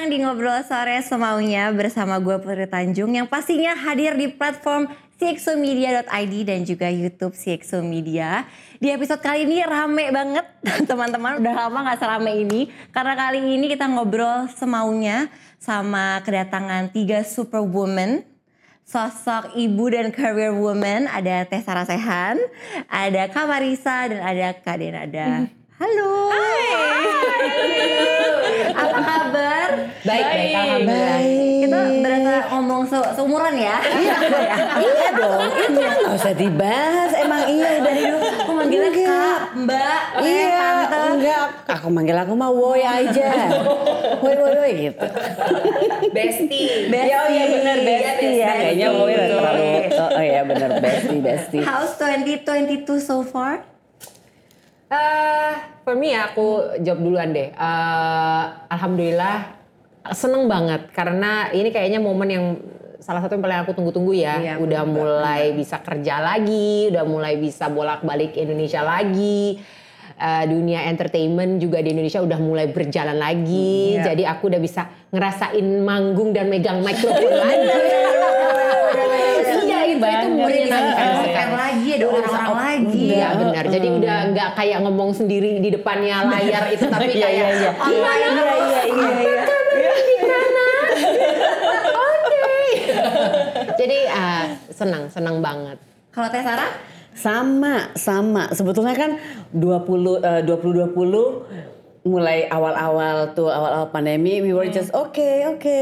Datang di Ngobrol Sore Semaunya bersama gue Putri Tanjung yang pastinya hadir di platform cxomedia.id dan juga YouTube CXO Media. Di episode kali ini rame banget teman-teman, udah lama gak serame ini. Karena kali ini kita ngobrol semaunya sama kedatangan tiga superwoman sosok ibu dan career woman ada Teh Sarah Sehan, ada Kak Marisa dan ada Kak Denada. Halo. Hai. Apa kabar? Baik, baik, alhamdulillah. Kita berasa ngomong se seumuran ya. Iya, iya dong, itu kan nggak usah dibahas. Emang iya udah Aku manggilnya Kak, Mbak, eh, Iya, Tante. enggak. Aku manggil aku mah woi aja. Woi, woi, woi gitu. Besti. Bestie. Ya, oh iya benar besti ya. Bestie. Kayaknya woi terlalu. Oh, oh iya benar besti, besti. How's 2022 so far? Eh, for me ya, aku jawab duluan deh. Eh, Alhamdulillah seneng banget karena ini kayaknya momen yang salah satu yang paling aku tunggu-tunggu ya. Iya, udah mulai bisa kerja lagi, udah mulai bisa bolak-balik Indonesia lagi. Eh, dunia entertainment juga di Indonesia udah mulai berjalan lagi. Iya. Jadi aku udah bisa ngerasain manggung dan megang mikrofon lagi. Iya, itu itu banget. menyenangkan Udah sekali. fair lagi, ada orang-orang lagi. Iya benar. Jadi udah nggak kayak ngomong sendiri di depannya layar itu tapi Iya, kayak iya, iya. "Oh, Iya, iya, iya, iya, iya. Oke. Jadi ah, senang, senang banget. Kalau Teh Sarah? Sama, sama. Sebetulnya kan 20 eh, 2020 mulai awal-awal tuh awal-awal pandemi we were just oke oke.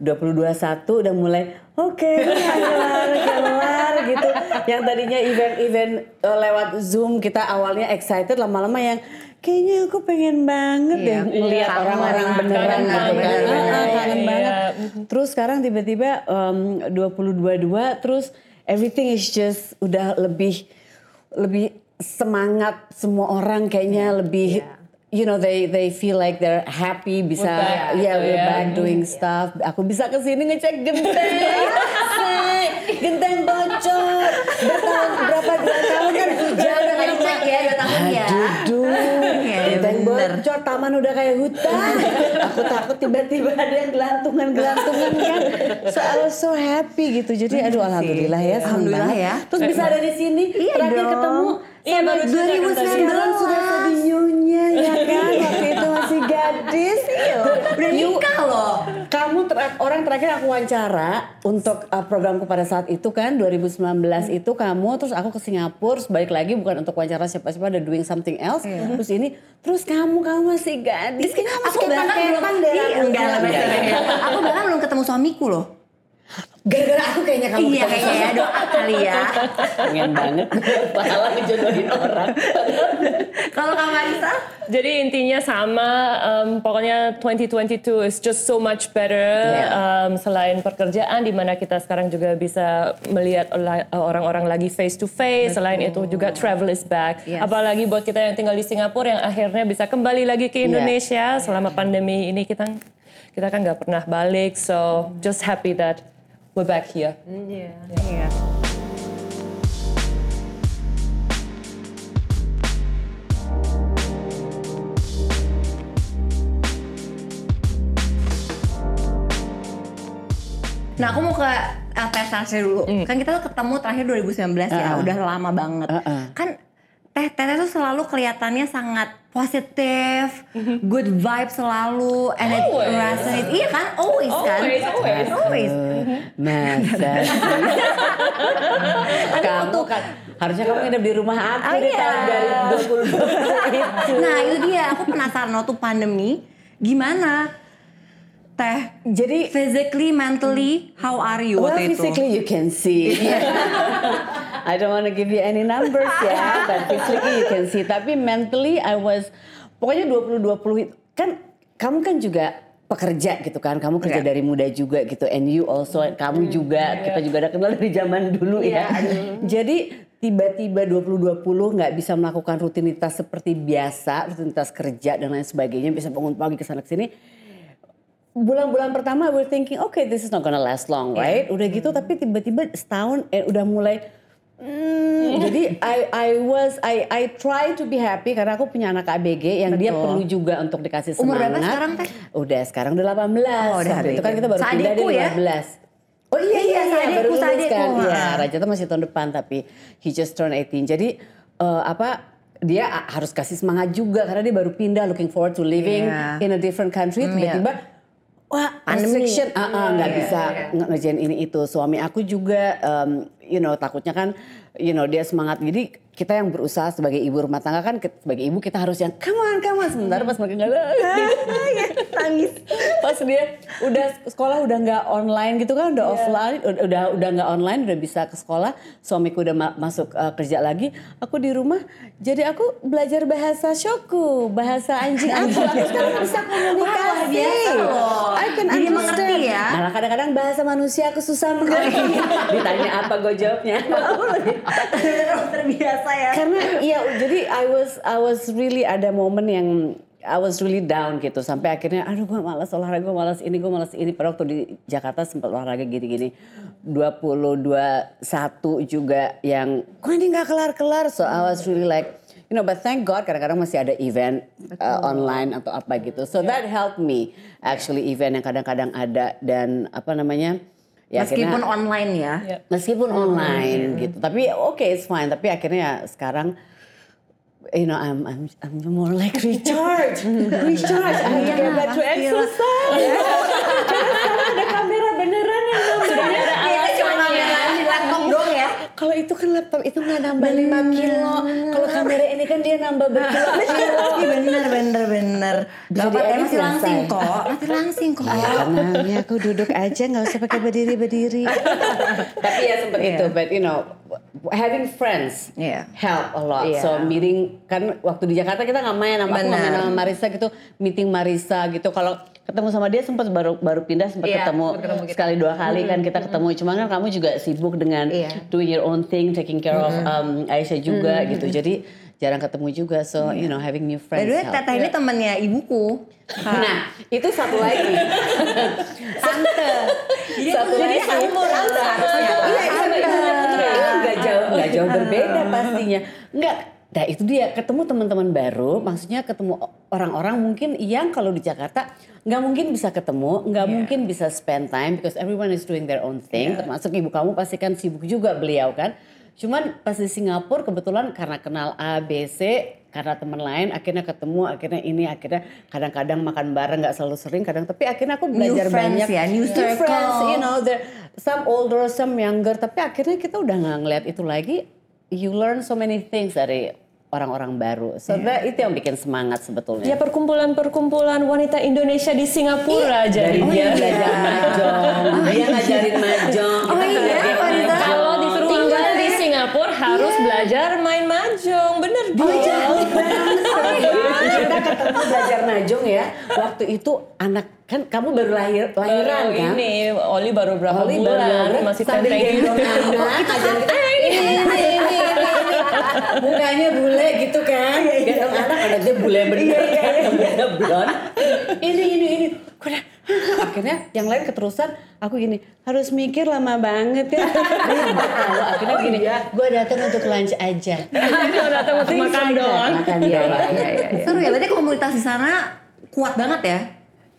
2021 udah mulai oke keluar keluar gitu. Yang tadinya event-event eh, lewat zoom kita awalnya excited lama-lama yang kayaknya aku pengen banget Iya, deh melihat kangen, orang-orang beneran kangen, gitu kan. kangen, Ah, ah, kangen, iya. banget. Terus sekarang tiba-tiba em, 2022 terus everything is just udah lebih lebih semangat semua orang kayaknya lebih you know they they feel like they're happy bisa back yeah gitu we're ya. back doing stuff aku bisa ke sini ngecek genteng genteng bocor bertahun berapa dua tahun kan hujan Udah nggak dicek ya, dua tahun ya. Duduk, Iya, genteng bener. bocor, taman udah kayak hutan. Aku takut tiba-tiba ada yang gelantungan-gelantungan kan. So I was so happy gitu. Jadi aduh alhamdulillah ya, Alhamdulillah ya. Terus bisa ada di sini, Iya terakhir dong. ketemu Iya, baru cerita kan tadi. sekarang sudah jadi nyonya ya kan. Waktu itu masih gadis. Udah nikah loh. Kamu ter- orang terakhir aku wawancara untuk uh, programku pada saat itu kan 2019 itu kamu terus aku ke Singapura terus balik lagi bukan untuk wawancara siapa-siapa ada doing something else terus ini terus kamu kamu masih gadis Aku bahkan belum Iya, aku. enggak lah, Enggak. enggak. Aku bahkan belum ketemu suamiku loh. Gara-gara aku kayaknya kamu Iya kayaknya ya doa kali ya. pengen banget pahala ngejodohin orang Kalau Kak Marisa? Jadi intinya sama, em, pokoknya 2022 is just so much better. Yeah. Em, selain pekerjaan, di mana kita sekarang juga bisa melihat ola- orang-orang lagi face to face. Selain itu juga travel is back. Yes. Apalagi buat kita yang tinggal di Singapura yang akhirnya bisa kembali lagi ke Indonesia selama pandemi ini kita kita kan nggak pernah balik. So just happy that we're back here. Iya. Nah aku mau ke Teh Sarah dulu. Kan kita ketemu terakhir 2019 ya, udah lama banget. Uh-uh. Kan Teh Teh tuh selalu kelihatannya sangat positif, good vibe selalu, and it Always. resonate. Iya kan, always kan, Always, always. always. masa sih kamu kan harusnya kamu nginep di rumah aku Oh, di iya. tahun 2020 itu Nah itu dia, aku penasaran waktu pandemi gimana Teh jadi physically, mentally, how are you Well, waktu itu? physically you can see. I don't want to give you any numbers ya, but physically you can see. Tapi mentally I was, pokoknya 2020 itu- kan kamu kan juga pekerja gitu kan, kamu kerja Iya. dari muda juga gitu, and you also, kamu juga, kita juga ada kenal dari zaman dulu ya. Jadi tiba-tiba 2020 nggak bisa melakukan rutinitas seperti biasa, rutinitas kerja dan lain sebagainya, bisa bangun pagi ke sana ke sini. Bulan-bulan pertama we're thinking okay this is not gonna last long right? Udah gitu tapi tiba-tiba setahun eh, udah mulai Hmm, jadi I I was I I try to be happy karena aku punya anak ABG yang dia Betul. perlu juga untuk dikasih semangat. Umur berapa sekarang, Teh? Udah sekarang udah 18. Oh, udah itu kan kita baru pindah Seadikku dia ya? 15. Oh iya iya, Iya, iya baru lulus kan. Iya. Raja tuh masih tahun depan tapi he just turned 18. Jadi eh, apa dia harus kasih semangat juga karena dia baru pindah looking forward to living Iya. in a different country Hmm, tiba-tiba wah Pandemi. ah, ah, nggak Iya, bisa nge- ngerjain ini itu. Suami aku juga um, you know takutnya kan you know dia semangat. Jadi kita yang berusaha sebagai ibu rumah tangga kan sebagai ibu kita harus yang come on come on sementara pas mereka nggak ada Nangis. pas dia udah sekolah udah nggak online gitu kan Iya. udah offline udah udah nggak online udah bisa ke sekolah suamiku udah ma- masuk uh, kerja lagi aku di rumah jadi aku belajar bahasa Shoku bahasa anjing aku aku sekarang bisa komunikasi loh. I can Jadi understand. mengerti ya. malah kadang-kadang bahasa manusia aku susah mengerti ditanya apa gue jawabnya Terbiasa ya. karena iya jadi I was I was really ada momen yang I was really down gitu. Sampai akhirnya aduh gue malas olahraga gue malas ini gue malas ini. Pada waktu di Jakarta sempat olahraga gini-gini. 20 21 juga yang kok ini nggak kelar-kelar? So I was really like you know but thank God kadang-kadang masih ada event uh, online atau apa gitu. So that helped me actually event yang kadang-kadang ada. Dan apa namanya ya Meskipun akhirnya- online ya. meskipun online gitu. Tapi oke it's fine. Tapi akhirnya sekarang you know I'm I'm I'm more like recharge recharge I need to get back to exercise sekarang ada kamera beneran yang nambah Kita cuma kameraan di laptop doang ya. Kalau itu kan laptop itu nggak nambah 5 kilo kalau kamera ini kan dia nambah berkilo-kilo Iya bener bener bener. Bapak diedit masih langsing kok. Masih langsing kok. karena ini aku duduk aja nggak usah pakai berdiri berdiri tapi ya sempat itu but you know having friends Iya. help a lot Iya. so meeting kan waktu di Jakarta kita nggak main sama aku main sama Marisa gitu meeting Marisa gitu kalau ketemu sama dia sempat baru baru pindah sempat Iya, ketemu, ketemu kita. sekali dua kali kan kita ketemu cuman kan kamu juga sibuk dengan Iya. doing your own thing taking care of um, Aisyah juga gitu jadi jarang ketemu juga so you know having new By friends the help. Teteh ini temannya ibuku. Nah, itu satu lagi. Tante. Jadi Satu lagi. seumur harusnya. Iya, iya, Tante. iya. Nggak jauh, nggak jauh berbeda pastinya. Enggak. Nah itu dia ketemu teman-teman baru, maksudnya ketemu orang-orang mungkin yang kalau di Jakarta nggak mungkin bisa ketemu, nggak mungkin bisa spend time because everyone is doing their own thing. Termasuk ibu kamu pasti kan sibuk juga beliau kan. Cuman pas di Singapura kebetulan karena kenal A, B, C, karena teman lain akhirnya ketemu, akhirnya ini, akhirnya kadang-kadang makan bareng nggak selalu sering, kadang tapi akhirnya aku New belajar friends banyak. ya, new circle. friends, you know, there some older, some younger, tapi akhirnya kita udah nggak ngeliat itu lagi. You learn so many things dari orang-orang baru. So that itu yang bikin semangat sebetulnya. Ya perkumpulan-perkumpulan wanita Indonesia di Singapura Dari jadinya. dia belajar mahjong, dia ngajarin mahjong. Oh iya, mahjong. Kalau disuruh tinggal di Singapura harus belajar main mahjong, bener dong. kita ketemu belajar mahjong ya. Waktu itu anak kan kamu baru lahir lahiran Baru kan? ini Oli baru berapa Oli bulan? baru masih sambil gendong anak, kita, Mukanya bule gitu kan. Gendong anak anaknya bule bener kan. Rambutnya blond. Ini, ini, ini. Gua udah, Akhirnya yang lain keterusan, aku gini, harus mikir lama banget ya. Akhirnya gini, gue datang untuk lunch aja. Dia datang untuk makan doang. Makan doang. Seru ya, berarti komunitas di sana kuat banget ya?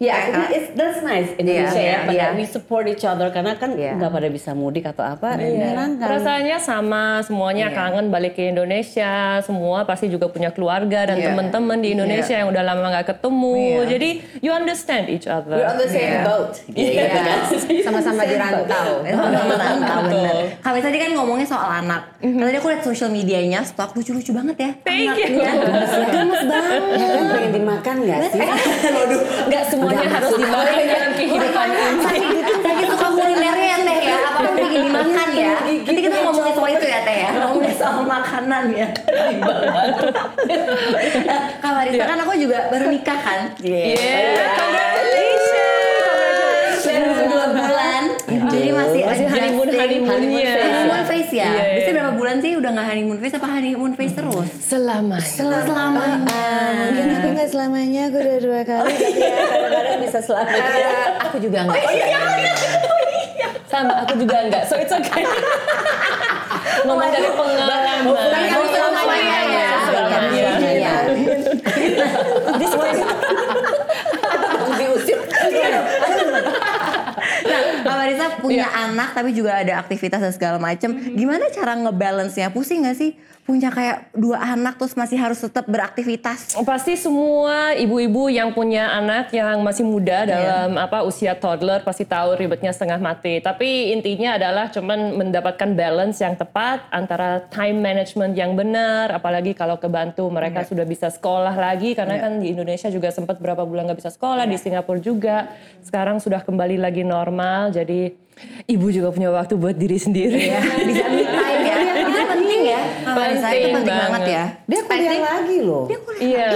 Ya, it's, that's nice Indonesia Iya, ya. Pada iya. we support each other karena kan Iya. nggak pada bisa mudik atau apa. Iya. Menyenangkan. Rasanya sama, semuanya Iya. kangen balik ke Indonesia. Semua pasti juga punya keluarga dan Iya. teman-teman di Indonesia yang udah lama nggak ketemu. Iya. Jadi you understand each other. We're on the same Iya. boat. Iya, kan. sama-sama di rantau. Sama-sama. Kami tadi kan ngomongnya soal anak. Tadi aku lihat sosial medianya, stok lucu-lucu banget ya. Thank you. Gemes banget. Ya pengen dimakan nggak sih? Nggak semuanya harus dimakan dalam kehidupan ini. Saking saking suka kulinernya ya teh ya, apa pun bikin dimakan ya. Nanti kita ngomongin soal itu ya teh ya, ngomongin soal makanan ya. Kak Marisa kan aku juga baru nikah kan. Yeah, congratulations. Baru dua bulan. Jadi masih Masih honeymoon. Honeymoon phase ya. Iya, iya. Biasanya berapa bulan sih udah nggak honeymoon phase apa honeymoon phase terus? Selamanya. Selamanya. Mungkin aku nggak selamanya, aku udah dua kali. Tapi ya kadang-kadang bisa selamanya. Aku juga enggak. Sama, aku juga enggak. So it's okay. ngomong dari pengalaman. Tapi harus semuanya ya. Semuanya. Iya. Diusir. Nah, Kak Marisa punya anak tapi juga ada aktivitas dan segala macem. Gimana cara ngebalance-nya? Pusing gak sih? Punya kayak dua anak terus masih harus tetap beraktivitas. Pasti semua ibu-ibu yang punya anak yang masih muda dalam apa usia toddler pasti tahu ribetnya setengah mati. Tapi intinya adalah cuman mendapatkan balance yang tepat antara time management yang benar, apalagi kalau kebantu mereka sudah bisa sekolah lagi karena kan di Indonesia juga sempat berapa bulan nggak bisa sekolah, di Singapura juga. Sekarang sudah kembali lagi normal, jadi ibu juga punya waktu buat diri sendiri. Bisa me time ya. Penting ya. Kak Marisa itu Penting banget banget. ya. Dia kuliah lagi loh. Iya.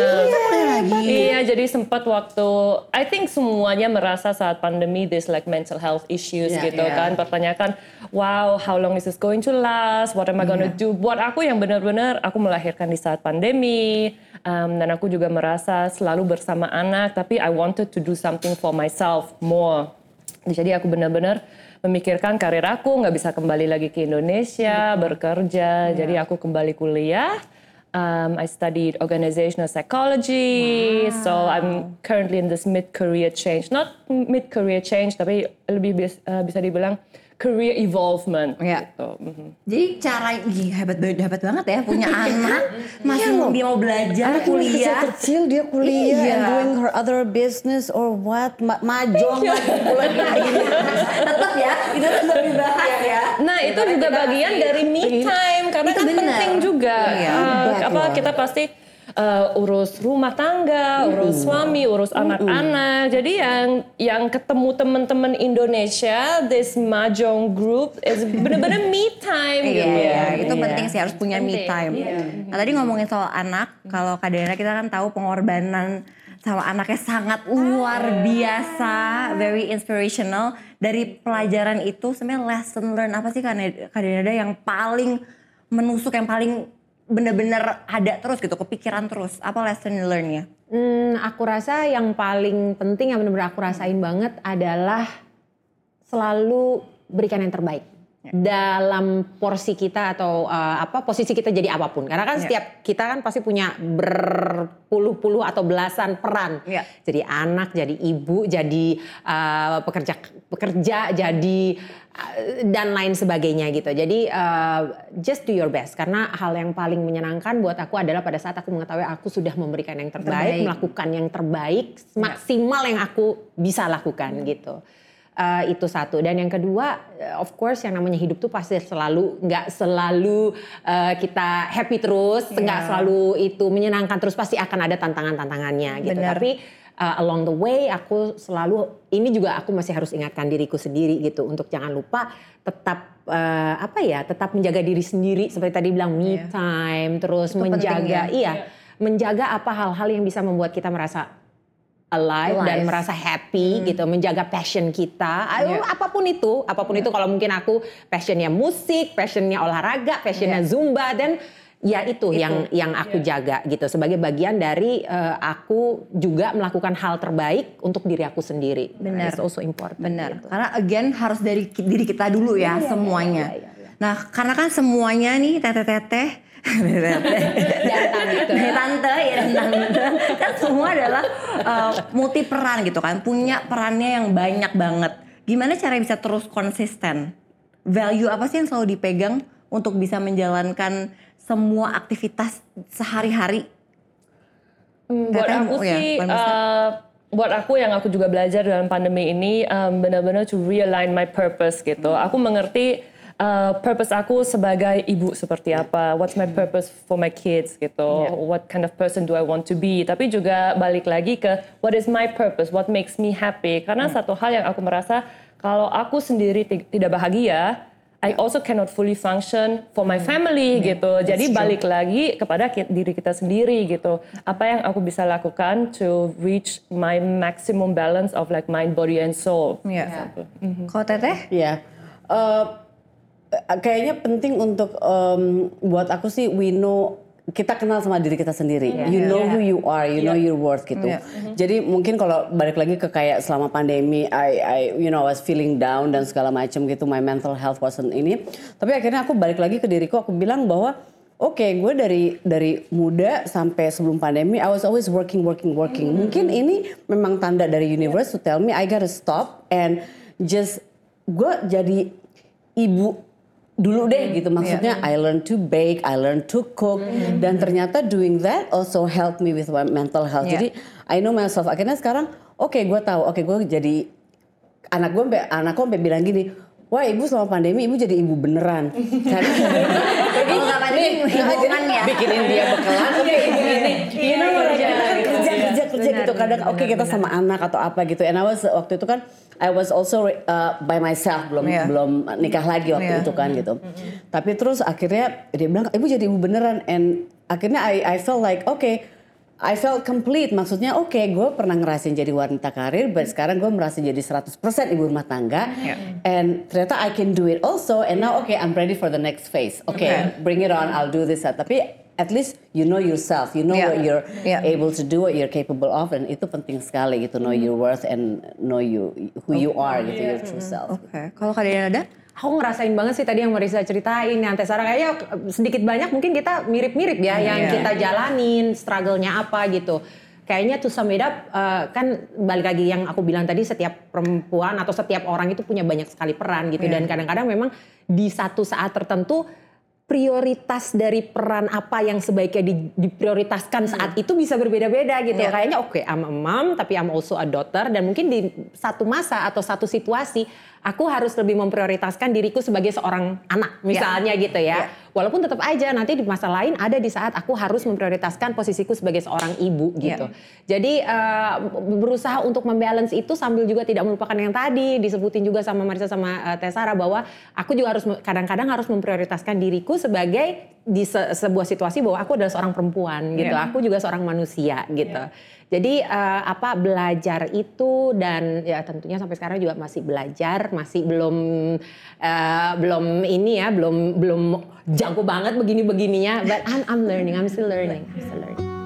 lagi. Iya, jadi sempat waktu I think semuanya merasa saat pandemi this like mental health issues Iya, gitu iya. kan. Pertanyakan, wow, how long is this going to last? What am I gonna Iya. do? Buat aku yang benar-benar aku melahirkan di saat pandemi um, dan aku juga merasa selalu bersama anak, tapi I wanted to do something for myself more. Jadi aku benar-benar memikirkan karir aku, nggak bisa kembali lagi ke Indonesia, bekerja. Iya. Jadi aku kembali kuliah. Um, I studied organizational psychology, so I'm currently in this mid-career change. Not mid-career change, tapi lebih bis- uh, bisa dibilang career evolvement. Iya. Gitu. Mhm. Jadi cara Ih, hebat banget hebat banget ya punya anak masih mau dia mau belajar kuliah. kecil dia kuliah Iya. and doing her other business or what Ma majong lagi bulan lagi. tetap ya itu tetap dibahas ya. Nah itu juga bagian dari me time karena Itu kan penting juga. Iya. Uh, apa kita pasti uh, urus rumah tangga, urus suami, urus anak-anak. Jadi yang yang ketemu teman-teman Indonesia, this mahjong group is benar-benar me time Iya, gitu. iya, itu Iya. penting sih harus punya me Penting, time. iya. Nah tadi ngomongin soal anak, kalau Kak Dena kita kan tahu pengorbanan sama anaknya sangat luar biasa, very inspirational. Dari pelajaran itu sebenarnya lesson learn apa sih Kak Dena yang paling menusuk, yang paling bener-bener ada terus gitu, kepikiran terus. Apa lesson learn-nya? Hmm, aku rasa yang paling penting yang benar-benar aku rasain banget adalah selalu berikan yang terbaik dalam porsi kita atau uh, apa posisi kita jadi apa pun. Karena kan Ya. setiap kita kan pasti punya berpuluh-puluh atau belasan peran. Ya. Jadi anak, jadi ibu, jadi uh, pekerja pekerja, jadi uh, dan lain sebagainya gitu. Jadi uh, just do your best karena hal yang paling menyenangkan buat aku adalah pada saat aku mengetahui aku sudah memberikan yang Terbaik. terbaik, melakukan yang terbaik maksimal yang aku bisa lakukan gitu. Uh, itu satu dan yang kedua uh, of course yang namanya hidup tuh pasti selalu nggak selalu uh, kita happy terus nggak Iya. selalu itu menyenangkan terus pasti akan ada tantangan-tantangannya gitu Benar. tapi uh, along the way aku selalu ini juga aku masih harus ingatkan diriku sendiri gitu untuk jangan lupa tetap uh, apa ya tetap menjaga diri sendiri seperti tadi bilang me Iya. time terus Itu penting menjaga ya. iya menjaga apa hal-hal yang bisa membuat kita merasa alive, dan merasa happy gitu menjaga passion kita Ayo, Iya. apa pun itu apa pun itu kalau mungkin aku passionnya musik passionnya olahraga passionnya Iya. zumba dan ya itu, yang yang aku jaga gitu sebagai bagian dari eh, aku juga melakukan hal terbaik untuk diri aku sendiri Benar. It's also important Benar. gitu. Karena again harus dari diri kita dulu ya semuanya. iya, iya, iya. Nah, karena kan semuanya nih teteh-teteh dan tante. Dari tante ya dan tante. Kan semua adalah uh, multi peran gitu kan. Punya perannya yang banyak banget. Gimana cara bisa terus konsisten? Value apa sih yang selalu dipegang untuk bisa menjalankan semua aktivitas sehari-hari? Hmm, buat Teteh, aku oh ya, sih, uh, buat aku yang aku juga belajar dalam pandemi ini um, benar-benar to realign my purpose gitu. Hmm. Aku mengerti uh, purpose aku sebagai ibu seperti apa. What's my purpose for my kids gitu. What kind of person do I want to be. Tapi juga balik lagi ke what is my purpose, what makes me happy. Karena Hmm. satu hal yang aku merasa kalau aku sendiri ti- tidak bahagia, I also cannot fully function for my family gitu. Jadi balik lagi kepada diri kita sendiri gitu. Apa yang aku bisa lakukan to reach my maximum balance of like mind, body and soul. Iya. Kalau teteh Ya, Eh, kayaknya penting untuk em, buat aku sih we know kita kenal sama diri kita sendiri. You know who you are, you know your worth gitu. Iya. Jadi mungkin kalau balik lagi ke kayak selama pandemi, I, I you know I was feeling down dan segala macam gitu, my mental health wasn't ini. Tapi akhirnya aku balik lagi ke diriku, aku bilang bahwa Oke, gue dari dari muda sampai sebelum pandemi, I was always working, working, working. Mungkin ini memang tanda dari universe to tell me I gotta stop and just gue jadi ibu dulu deh gitu. Maksudnya I learned to bake, I learned to cook, dan ternyata doing that also helped me with my mental health. Yeah. Jadi I know myself. Akhirnya sekarang, oke gue tahu, oke gue jadi anak gue, anakku sampai bilang gini. Wah ibu selama pandemi ibu jadi ibu beneran. Karena Kalau nggak pandemi, hubungan ya. bikinin dia bekalan oke ibu ini you know gitu kadang oke kita benar. sama anak atau apa gitu and I was waktu itu kan I was also uh, by myself belum Iya. belum nikah lagi waktu Iya. itu kan gitu tapi terus akhirnya dia bilang ibu jadi ibu beneran and akhirnya I I felt like oke I felt complete, maksudnya oke gue pernah ngerasain jadi wanita karir, but sekarang gue merasa jadi 100% ibu rumah tangga, Iya. and ternyata I can do it also, and now okay I'm ready for the next phase, oke Okay. bring it on, I'll do this. Tapi at least you know yourself, you know Yeah. what you're Yeah. able to do, what you're capable of, and itu penting sekali gitu, know your worth and know you who you are gitu, your true self. Oke, kalau Kak Dena ada? Aku ngerasain banget sih tadi yang Marisa ceritain yang Teh Sarah kayaknya sedikit banyak mungkin kita mirip-mirip ya yang Iya. kita jalanin, struggle-nya apa gitu. Kayaknya to sum it up, eh, kan balik lagi yang aku bilang tadi setiap perempuan atau setiap orang itu punya banyak sekali peran gitu Iya. dan kadang-kadang memang di satu saat tertentu prioritas dari peran apa yang sebaiknya di- diprioritaskan saat itu bisa berbeda-beda gitu. Iya. Kayaknya oke, I'm a mom tapi I'm also a daughter dan mungkin di satu masa atau satu situasi aku harus lebih memprioritaskan diriku sebagai seorang anak misalnya gitu ya. Iya. Walaupun tetap aja nanti di masa lain ada di saat aku harus memprioritaskan posisiku sebagai seorang ibu gitu. Jadi eh, berusaha untuk membalance itu sambil juga tidak melupakan yang tadi disebutin juga sama Marisa sama Teh Sarah bahwa aku juga harus kadang-kadang harus memprioritaskan diriku sebagai di se- sebuah situasi bahwa aku adalah seorang perempuan gitu. Iya. Aku juga seorang manusia gitu. Jadi eh, apa belajar itu dan ya tentunya sampai sekarang juga masih belajar, masih belum eh, belum ini ya, belum belum jago banget begini-begininya. But I'm I'm learning, I'm still learning, I'm still learning.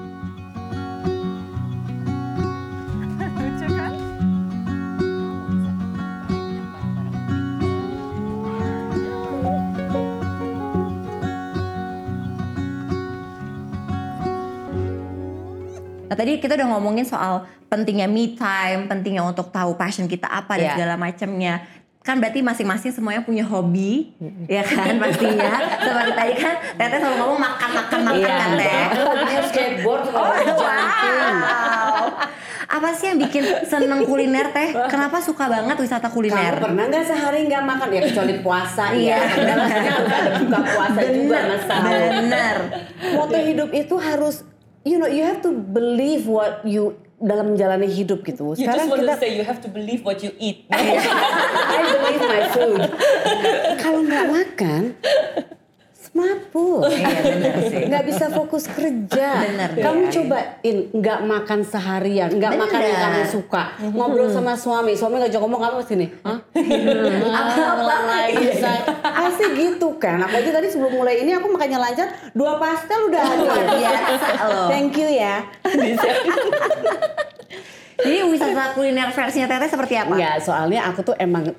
Tadi kita udah ngomongin soal pentingnya me time, pentingnya untuk tahu passion kita apa dan Iya. segala macamnya. Kan berarti masing-masing semuanya punya hobi, ya kan pastinya. Seperti tadi kan Teteh selalu ngomong makan-makan-makan Iya. kan Teh. Skateboard, Oh, wow. Apa sih yang bikin seneng kuliner Teh? Kenapa suka banget wisata kuliner? Kamu pernah nggak sehari nggak makan ya kecuali puasa Iya. ya? Karena maksudnya ada buka puasa juga Bener, mas Sahur. bener. Moto hidup itu harus, you know, you have to believe what you dalam menjalani hidup gitu. You just Sekarang want kita, to say you have to believe what you eat. I believe my food. Kalau nggak makan, semaput. Iya sih. nggak bisa fokus kerja. Bener, kamu iya. cobain nggak makan seharian, nggak makan yang kamu suka, ngobrol sama suami, suami ngajak ngomong kamu sini, Hah? Apa lagi say? pasti gitu kan. Aku aja tadi sebelum mulai ini aku makannya lancar, dua pastel udah ada. biasa loh. Thank you ya. Jadi wisata kuliner versinya Teteh seperti apa? Enggak, soalnya aku tuh emang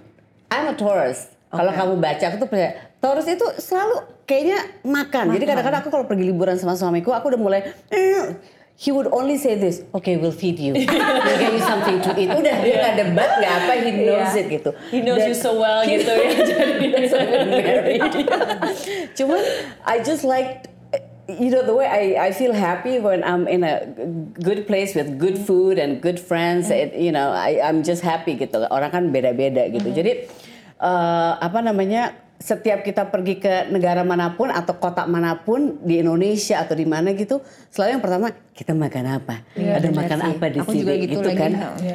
I'm a Taurus. Kalau Oke. kamu baca aku tuh percaya Taurus itu selalu kayaknya makan. Jadi kadang-kadang aku kalau pergi liburan sama suamiku aku udah mulai eh, He would only say this, okay, we'll feed you, we'll get you something to eat. Udah dia nggak debat nggak apa, he knows it gitu. He knows Dan- you so well gitu ya. Jadi Cuman I just like you know the way I I feel happy when I'm in a good place with good food and good friends. It, you know I I'm just happy gitu. Orang kan beda-beda gitu. Jadi eh, apa namanya? Setiap kita pergi ke negara mana pun atau kota mana pun di Indonesia atau di mana gitu, selalu yang pertama kita makan apa? Ada benar makan sih. apa di Aku sini juga gitu lagi. kan?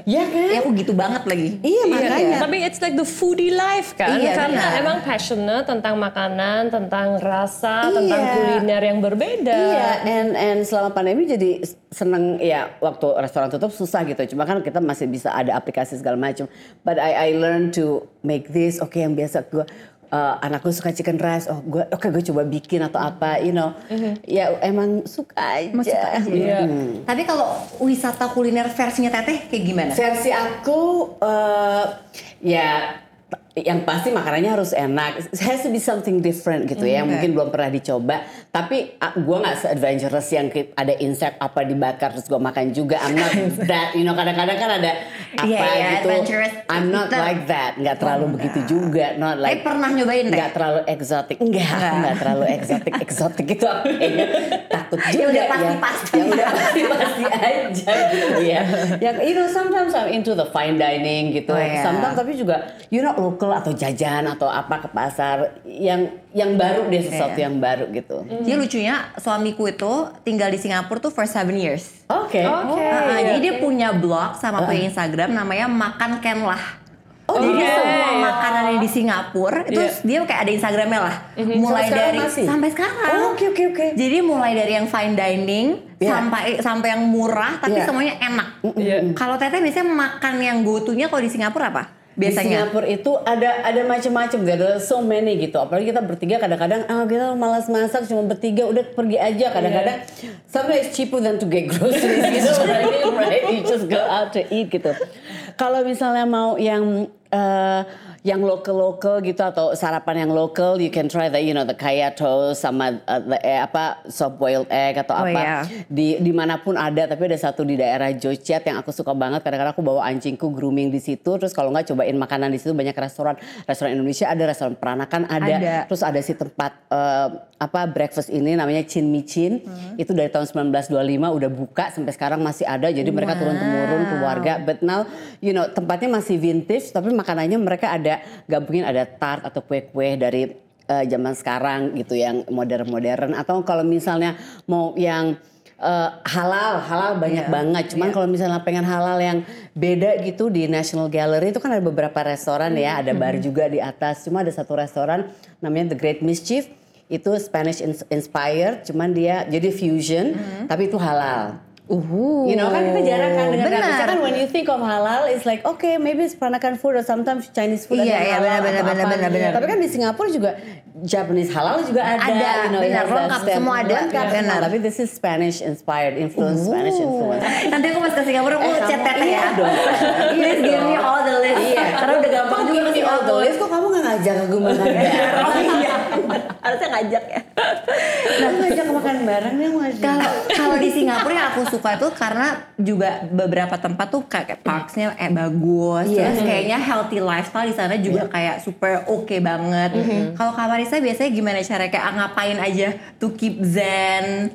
Iya kan? Ya aku gitu banget lagi. Iya makanya. Tapi it's like the foodie life kan, Iya, karena benar. emang passionate tentang makanan, tentang rasa, tentang Iya. kuliner yang berbeda. Iya, and and selama pandemi jadi seneng ya waktu restoran tutup susah gitu. Cuma kan kita masih bisa ada aplikasi segala macam. But I I learn to make this. Oke, yang biasa gue eh, anakku suka chicken rice, oh gue oke gue coba bikin atau apa, you know, ya emang suka aja. Suka aja ya? Tapi kalau wisata kuliner versinya Teteh kayak gimana? Versi aku eh, ya yang pasti makanannya harus enak. It has to be something different gitu ya. Mungkin belum pernah dicoba. Tapi ah, gua nggak se-adventurous yang ada insect apa dibakar terus gua makan juga. I'm not that. You know kadang-kadang kan ada apa Iya, iya, gitu. adventurous. I'm not Kita- like that. Nggak terlalu begitu juga. Not like. Tapi pernah nyobain deh? Nggak terlalu eksotik. Enggak, nggak terlalu eksotik. Eksotik itu aku kayaknya takut juga. udah ya. pasti-pasti. Yang udah pasti-pasti aja gitu ya. Yang you know sometimes I'm into the fine dining gitu. Oh, iya. Sometimes tapi juga you know local atau jajan atau apa ke pasar yang yang baru deh sesuatu Iya. yang baru gitu. Jadi lucunya suamiku itu tinggal di Singapura tuh for seven years. Oke. Oke. Ah, ah, jadi dia punya blog sama punya Instagram namanya Makan Ken lah. Oh, jadi iya. semua makanan yang di Singapura itu dia kayak ada Instagramnya lah. Mulai Sampai dari masih? sampai sekarang. Oh, oke oke oke. Jadi mulai dari yang fine dining Iya. sampai sampai yang murah tapi Iya. semuanya enak. Iya. Kalau Teteh biasanya makan yang go-to-nya kalau di Singapura apa? Di Biasanya. Singapura itu ada ada macam-macam, ada so many gitu. Apalagi kita bertiga kadang-kadang ah kita malas masak cuma bertiga udah pergi aja kadang-kadang. Sometimes it's cheaper than to get groceries gitu right? right? You just go out to eat gitu. Kalau misalnya mau yang eh, yang local-local gitu atau sarapan yang local, you can try the you know the kaya toast sama uh, the, eh, apa soft boiled egg atau Oh, apa. iya. di di mana pun ada tapi ada satu di daerah Jociat yang aku suka banget. Kadang-kadang aku bawa anjingku grooming di situ terus kalau nggak cobain makanan di situ banyak restoran. Restoran Indonesia ada restoran peranakan ada, Ada. terus ada si tempat eh, apa breakfast ini namanya Chin Michin itu dari tahun 1925 udah buka sampai sekarang masih ada. Jadi mereka turun temurun keluarga. But now you know tempatnya masih vintage tapi makanannya mereka ada gabungin ada tart atau kue-kue dari eh, zaman sekarang gitu yang modern-modern. Atau kalau misalnya mau yang eh, halal halal banyak Iya, banget. Cuman kalau misalnya pengen halal yang beda gitu di National Gallery itu kan ada beberapa restoran ya. Ada bar juga di atas. Cuma ada satu restoran namanya The Great Mischief. Itu Spanish ins- inspired. Cuman dia jadi fusion tapi itu halal Uhu. You know kan kita jarang kan dengar Benar. Biasanya kan when you think of halal it's like okay maybe it's peranakan food or sometimes Chinese food Iya, ada iya, halal benar, benar, benar, benar. Tapi kan di Singapura juga Japanese halal juga ada. Ada, you know, benar, lengkap, semua ada. Lengkap Iya, semua, benar. Tapi this is Spanish inspired, influence Spanish influence. Nanti aku pas ke Singapura aku Eh, chat kamu- Teteh iya ya. dong. Please give me all the list. Iya, Karena udah gampang juga all the list, kok kamu gak ngajak aku makan? Oh iya, harusnya ngajak ya. Nah, ngajak makan bareng dia ngajak. Kalau kalau di Singapura yang aku suka tuh karena juga beberapa tempat tuh kayak parksnya eh bagus, Iya. terus kayaknya healthy lifestyle di sana juga kayak super oke banget. Kalau Kak Marisa biasanya gimana cara kayak ngapain aja to keep zen?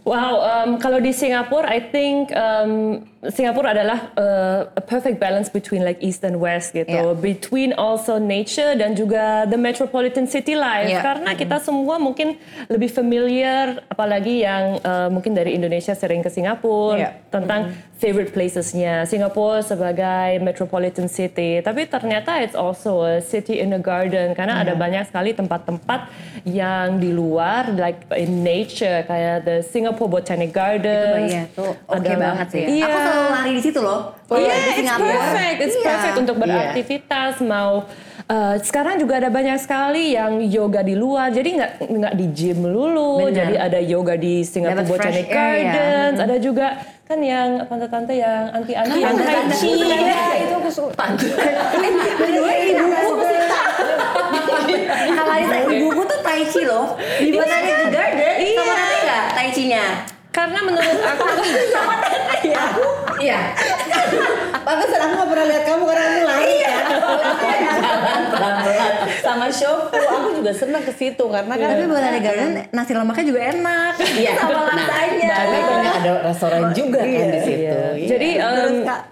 Wow, um, kalau di Singapura, I think um, Singapura adalah uh, a perfect balance between like east and west gitu, Yeah. between also nature dan juga the metropolitan city life. Yeah. Karena kita semua mungkin lebih familiar, apalagi yang uh, mungkin dari Indonesia sering ke Singapura Yeah. tentang favorite placesnya Singapura sebagai metropolitan city. Tapi ternyata it's also a city in a garden karena ada banyak sekali tempat-tempat yang di luar like in nature kayak the Singapore Botanic Garden. Iya tuh oke banget sih. Iya. Aku selalu lari di situ loh. Iya, di it's Singapura. perfect. It's Iya. perfect untuk beraktivitas. Mau uh, sekarang juga ada banyak sekali yang yoga di luar. Jadi nggak nggak di gym melulu. Benar. Jadi ada yoga di fresh Botanic ya. Gardens. Ada juga kan yang tante-tante yang anti-anti yang tai chi. Iya, itu aku suka. Tante. The way, ibuku Kalau ibuku tuh tai chi loh. Di Botanic Garden. Iya. Sama nggak tai chi-nya? Karena menurut aku Sama Tete ya. Iya. Pantesan aku gak pernah lihat kamu karena kamu lari Iya. pelan-pelan. Sama Shopku, aku juga senang ke situ karena kan Tapi Botanic Garden nasi lemaknya juga enak. Iya. Sama Nah, laksanya. Karena banyak ada restoran juga kan di situ. Iya. Jadi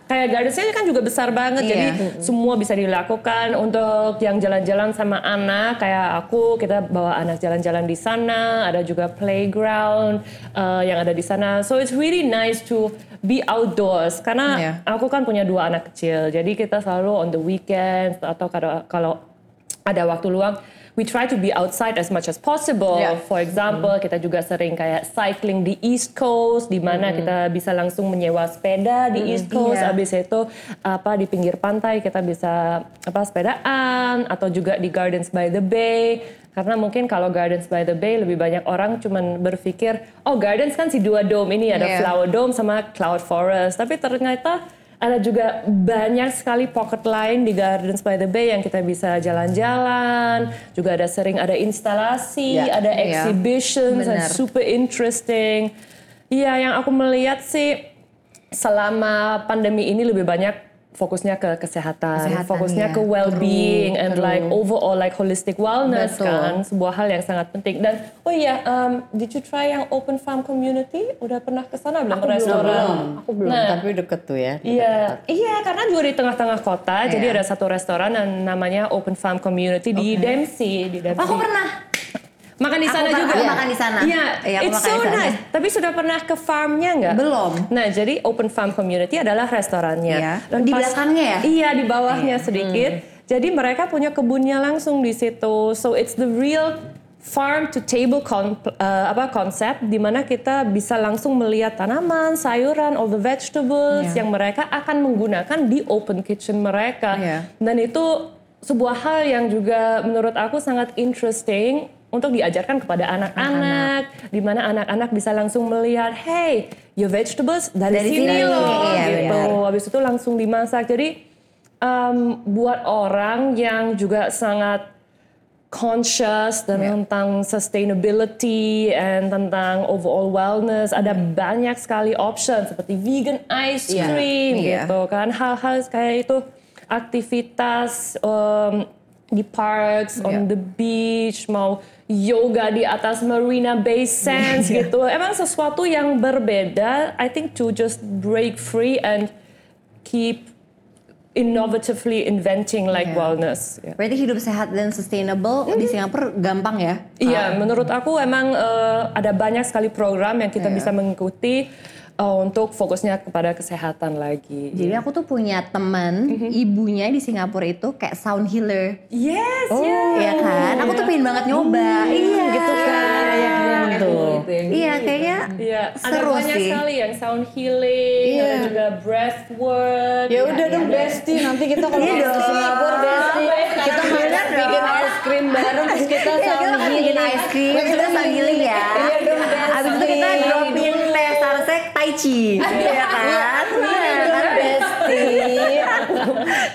kayak gardensnya kan juga besar banget. Iya. Jadi semua bisa dilakukan untuk yang jalan-jalan sama anak. Kayak aku kita bawa anak jalan-jalan di sana. Ada juga playground eh, yang ada di sana. So it's really nice to be outdoors. Karena Iya. aku kan punya dua anak kecil. Jadi kita selalu on the weekends atau kalau kalau ada waktu luang we try to be outside as much as possible. Yeah. For example, kita juga sering kayak cycling di East Coast, di mana kita bisa langsung menyewa sepeda di East Coast. Iya. Abis itu apa di pinggir pantai kita bisa apa sepedaan atau juga di Gardens by the Bay. Karena mungkin kalau Gardens by the Bay lebih banyak orang cuman berpikir, oh Gardens kan si dua dome ini ada Iya. Flower Dome sama Cloud Forest. Tapi ternyata ada juga banyak sekali pocket lain di Gardens by the Bay yang kita bisa jalan-jalan. Juga ada sering ada instalasi, Ya, ada iya. exhibitions, and Benar. super interesting. Iya, yang aku melihat sih selama pandemi ini lebih banyak fokusnya ke kesehatan, Kesehatan, fokusnya ya. ke well-being True, and true. like overall like holistic wellness Betul. kan, sebuah hal yang sangat penting. Dan oh iya, um, did you try yang open farm community? Udah pernah ke sana belum? Restoran? Aku belum, Nah, tapi deket tuh ya. Iya, iya karena juga di tengah-tengah kota, jadi Iya. ada satu restoran yang namanya Open Farm Community di Dempsey, di Dempsey. Aku pernah. Makan di sana juga. aku makan di sana. Iya, aku it's so nice. Tapi sudah pernah ke farmnya nggak? Belum. Nah, jadi Open Farm Community adalah restorannya. Iya. Di belakangnya ya? Iya, di bawahnya sedikit. Jadi mereka punya kebunnya langsung di situ. So it's the real farm to table con- uh, apa konsep di mana kita bisa langsung melihat tanaman, sayuran, all the vegetables Iya. yang mereka akan menggunakan di open kitchen mereka. Iya. Dan itu sebuah hal yang juga menurut aku sangat interesting untuk diajarkan kepada anak-anak, di mana anak-anak bisa langsung melihat, hey, your vegetables dari, Dari sini, sini, loh, iya, gitu. benar. Habis itu langsung dimasak. Jadi um, buat orang yang juga sangat conscious dan Iya. tentang sustainability and tentang overall wellness ada banyak sekali option seperti vegan ice Iya. cream Iya. gitu kan hal-hal kayak itu aktivitas um, di parks on Iya. the beach mau yoga di atas Marina Bay Sands gitu emang sesuatu yang berbeda I think to just break free and keep innovatively inventing like Iya. wellness Ya. Berarti hidup sehat dan sustainable di Singapura gampang ya? Iya, menurut aku emang eh, ada banyak sekali program yang kita Iya. bisa mengikuti eh, untuk fokusnya kepada kesehatan lagi. Jadi aku tuh punya teman, ibunya di Singapura itu kayak sound healer. Yes, Iya kan? Aku tuh pengen banget nyoba. iya gitu kan. Iya, keren tuh. Iya kayaknya Iya, ada Seru banyak sih. sekali yang sound healing, Iya. ada juga breath work. Ya udah dong Besti, nanti kita kalau Iya ke. Singapura Besti, kita makan bikin es krim bareng terus kita Iya, kita sound makan bikin healing. ice cream, kita sound healing ya. Iya dong Besti. Abis itu kita dropping teh sarsek tai chi. Iya kan? Iya kan? Besti.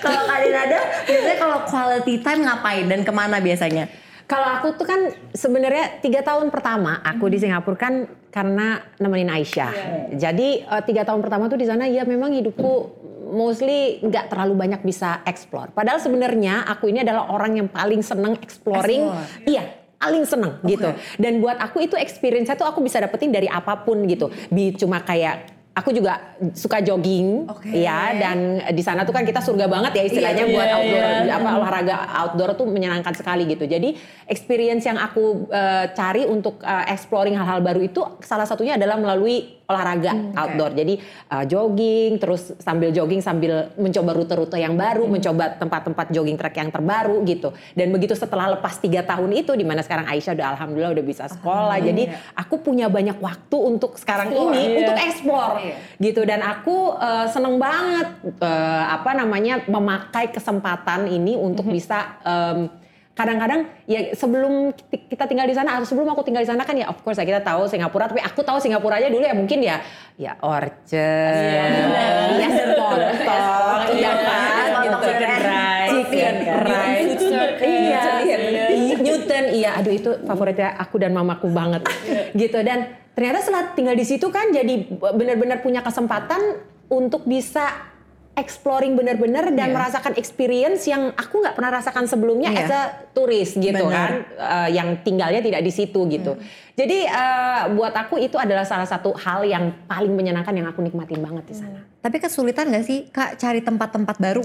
Kalau kalian ada, biasanya kalau quality time ngapain dan ke mana biasanya? Kalau aku tuh kan sebenarnya tiga tahun pertama aku di Singapura kan karena nemenin Aisyah. Jadi eh, tiga tahun pertama tuh di sana ya memang hidupku mostly nggak terlalu banyak bisa explore. Padahal sebenarnya aku ini adalah orang yang paling seneng exploring. Iya, paling seneng gitu. Dan buat aku itu experience tuh aku bisa dapetin dari apa pun gitu. Bi cuma kayak aku juga suka jogging Oke. ya dan di sana tuh kan kita surga banget ya istilahnya Iya, buat iya, outdoor iya. apa olahraga outdoor tuh menyenangkan sekali gitu. Jadi experience yang aku eh, cari untuk eh, exploring hal-hal baru itu salah satunya adalah melalui olahraga outdoor. Jadi eh, jogging terus sambil jogging sambil mencoba rute-rute yang baru, mencoba tempat-tempat jogging track yang terbaru gitu. Dan begitu setelah lepas tiga tahun itu di mana sekarang Aisyah udah alhamdulillah udah bisa sekolah. Jadi aku punya banyak waktu untuk sekarang ini Iya. untuk explore gitu dan aku eh, seneng banget eh, apa namanya memakai kesempatan ini untuk bisa em, kadang-kadang ya sebelum ki- kita tinggal di sana atau sebelum aku tinggal di sana kan ya of course ya kita tahu Singapura tapi aku tahu Singapura aja dulu ya mungkin ya ya Orchard ya Sepotong iya kan gitu Chicken rice. chicken rice Food circle. iya, iya, Iya. iya. Newton, iya, aduh itu favoritnya aku dan mamaku banget, gitu. Dan ternyata setelah tinggal di situ kan jadi benar-benar punya kesempatan untuk bisa exploring benar-benar dan Iya. merasakan experience yang aku nggak pernah rasakan sebelumnya Iya. as a turis gitu Benar. kan, Eh, yang tinggalnya tidak di situ gitu. Jadi eh, buat aku itu adalah salah satu hal yang paling menyenangkan yang aku nikmatin banget di sana. Tapi kesulitan gak sih kak cari tempat-tempat baru?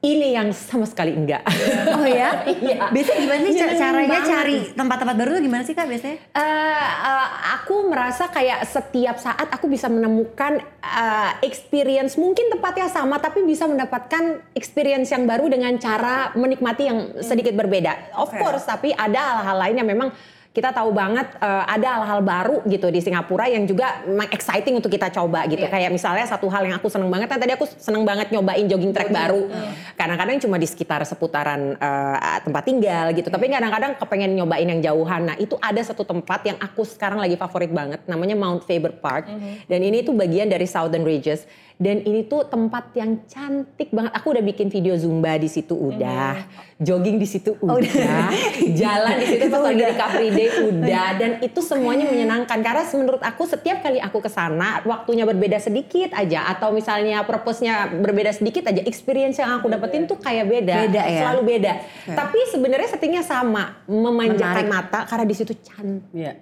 Ini yang sama sekali enggak. Oh ya? Iya. Biasanya gimana sih Nyenengin caranya banget. cari tempat-tempat baru tuh gimana sih kak biasanya? Eh, eh, aku merasa kayak setiap saat aku bisa menemukan eh, experience mungkin tempatnya sama tapi bisa mendapatkan experience yang baru dengan cara menikmati yang sedikit berbeda. Of course, tapi ada hal-hal lain yang memang kita tahu banget eh, ada hal-hal baru gitu di Singapura yang juga exciting untuk kita coba gitu. Kayak misalnya satu hal yang aku seneng banget, kan tadi aku seneng banget nyobain jogging track baru. Kadang-kadang cuma di sekitar seputaran eh, tempat tinggal gitu. Tapi kadang-kadang kepengen nyobain yang jauhan. Nah itu ada satu tempat yang aku sekarang lagi favorit banget, namanya Mount Faber Park. Dan ini tuh bagian dari Southern Ridges. Dan ini tuh tempat yang cantik banget. Aku udah bikin video zumba di situ udah, jogging di situ udah, jalan di situ pas lagi di Free Day udah. Dan itu semuanya menyenangkan karena menurut aku setiap kali aku ke sana waktunya berbeda sedikit aja atau misalnya purpose-nya berbeda sedikit aja, experience yang aku dapetin tuh kayak beda, Beda ya? selalu beda. Tapi sebenarnya settingnya sama, memanjakan Menarik. mata karena di situ cantik Iya.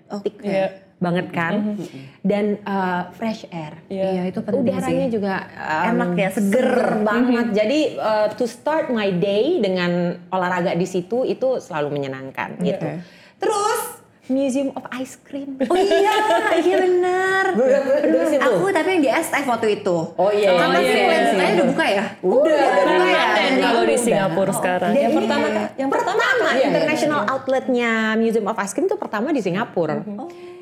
Iya. Banget kan, dan uh, fresh air. Iya itu penting Udaranya sih. juga um, Enak ya, seger. banget. Jadi uh, to start my day dengan olahraga di situ itu selalu menyenangkan gitu. Terus Museum of Ice Cream. Oh iya, iya benar. Aku tapi yang di STF waktu itu. Oh iya, iya, Kapan iya, sih iya, iya. udah buka ya? Udah, udah dari buka ya. Dan kalau di udah. Singapura sekarang. Dan Yang pertama, yang pertama, iya, iya. international outletnya Museum of Ice Cream itu pertama di Singapura.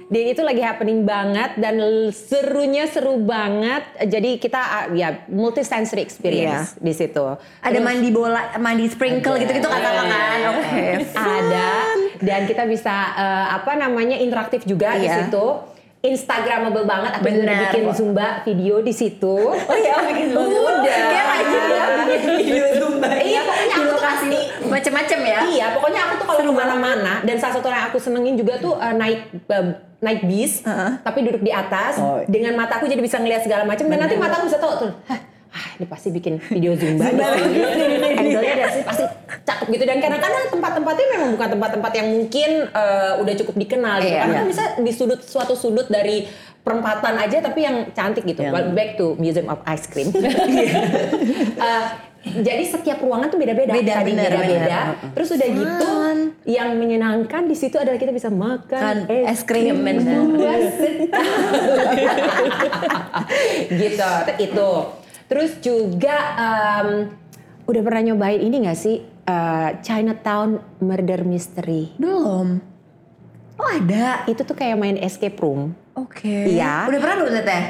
Dan itu lagi happening banget dan serunya seru banget. Jadi kita uh, ya multi sensory experience di situ. Ada mandi bola, mandi sprinkle gitu-gitu kata kan. Oke. ada dan kita bisa eh, apa namanya interaktif juga di Iya. situ. Instagramable banget, aku juga udah bikin zumba video di situ. Oh iya, bikin zumba. Udah. Kayak rajin ya bikin video zumba. Iya, pokoknya di aku tuh lokasi macem-macem ya. Iya, pokoknya aku tuh kalau ke mana-mana dan salah satu yang aku senengin juga tuh eh, naik eh, naik bis, tapi duduk di atas Oh. dengan mataku jadi bisa ngeliat segala macam dan nanti mataku bisa tahu tuh. "Hah, Ah, ini pasti bikin video zumba di sini. Angle-nya ada sih pasti cakep gitu dan kadang-kadang tempat-tempatnya memang bukan tempat-tempat yang mungkin eh, udah cukup dikenal gitu. Iya. Karena kan bisa di sudut suatu sudut dari perempatan aja tapi yang cantik gitu. Well, Back to Museum of Ice Cream. Eh, jadi setiap ruangan tuh beda-beda, Beda, Tadi beda-beda. bener. Terus udah gitu, yang menyenangkan di situ adalah kita bisa makan Kan es krim, bener. puas. gitu, itu. Terus juga em, udah pernah nyobain ini gak sih eh, Chinatown Murder Mystery? Belum. Oh ada. Itu tuh kayak main escape room. Oke. Iya. Udah pernah belum teteh?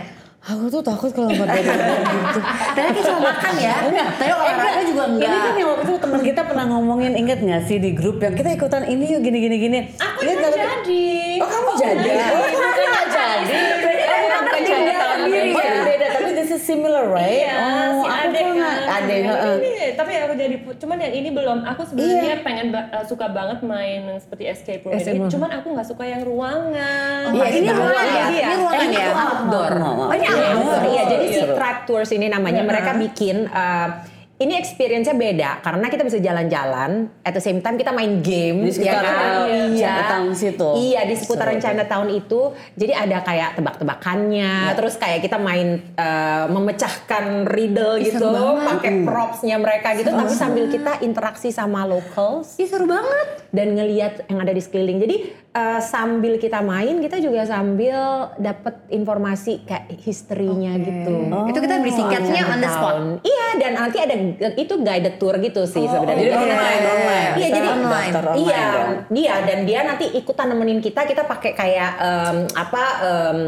Aku tuh takut kalau nggak dari gitu. Tadi kita cuma makan ya. Tapi olahraga juga enggak. Ini kan yang waktu itu teman kita pernah ngomongin inget nggak sih di grup yang kita ikutan ini yuk gini gini gini. Aku yang nggak? jadi. Oh kamu jadi? Oh bukan nggak jadi. Oh bukan bukan jadi tahun sendiri Oh, ya? beda tapi this is similar right? Iya, oh si aku adek kan. adek. Yang heeh. ini, tapi aku jadi cuman yang ini belum. Aku sebenarnya Iya. pengen uh, suka banget main yang seperti escape room Escape ini. room. Cuman aku nggak suka yang ruangan. Oh, ini ruangan ya? Iya. Ini ruangan Eh, ya? outdoor. Oh, ini Iya, outdoor. Iya, jadi si track tours ini namanya mereka bikin uh, ini experience-nya beda karena kita bisa jalan-jalan, at the same time kita main game Di sekitar, uh, Chinatown situ. Iya, di seputaran Seru. Chinatown itu. Jadi ada kayak tebak-tebakannya, terus kayak kita main uh, memecahkan riddle Ih, gitu, seru pakai props-nya mereka gitu, tapi sambil kita interaksi sama locals Ih seru banget. dan ngeliat yang ada di sekeliling. Jadi uh, sambil kita main, kita juga sambil dapat informasi kayak historinya gitu. Itu kita beli tiketnya on the spot. Iya, dan nanti ada itu guided tour gitu sih sebenarnya. jadi Jadi online, kita- online. Iya, jadi online. Iya, dong. dia dan dia nanti ikutan nemenin kita. Kita pakai kayak em, apa? em,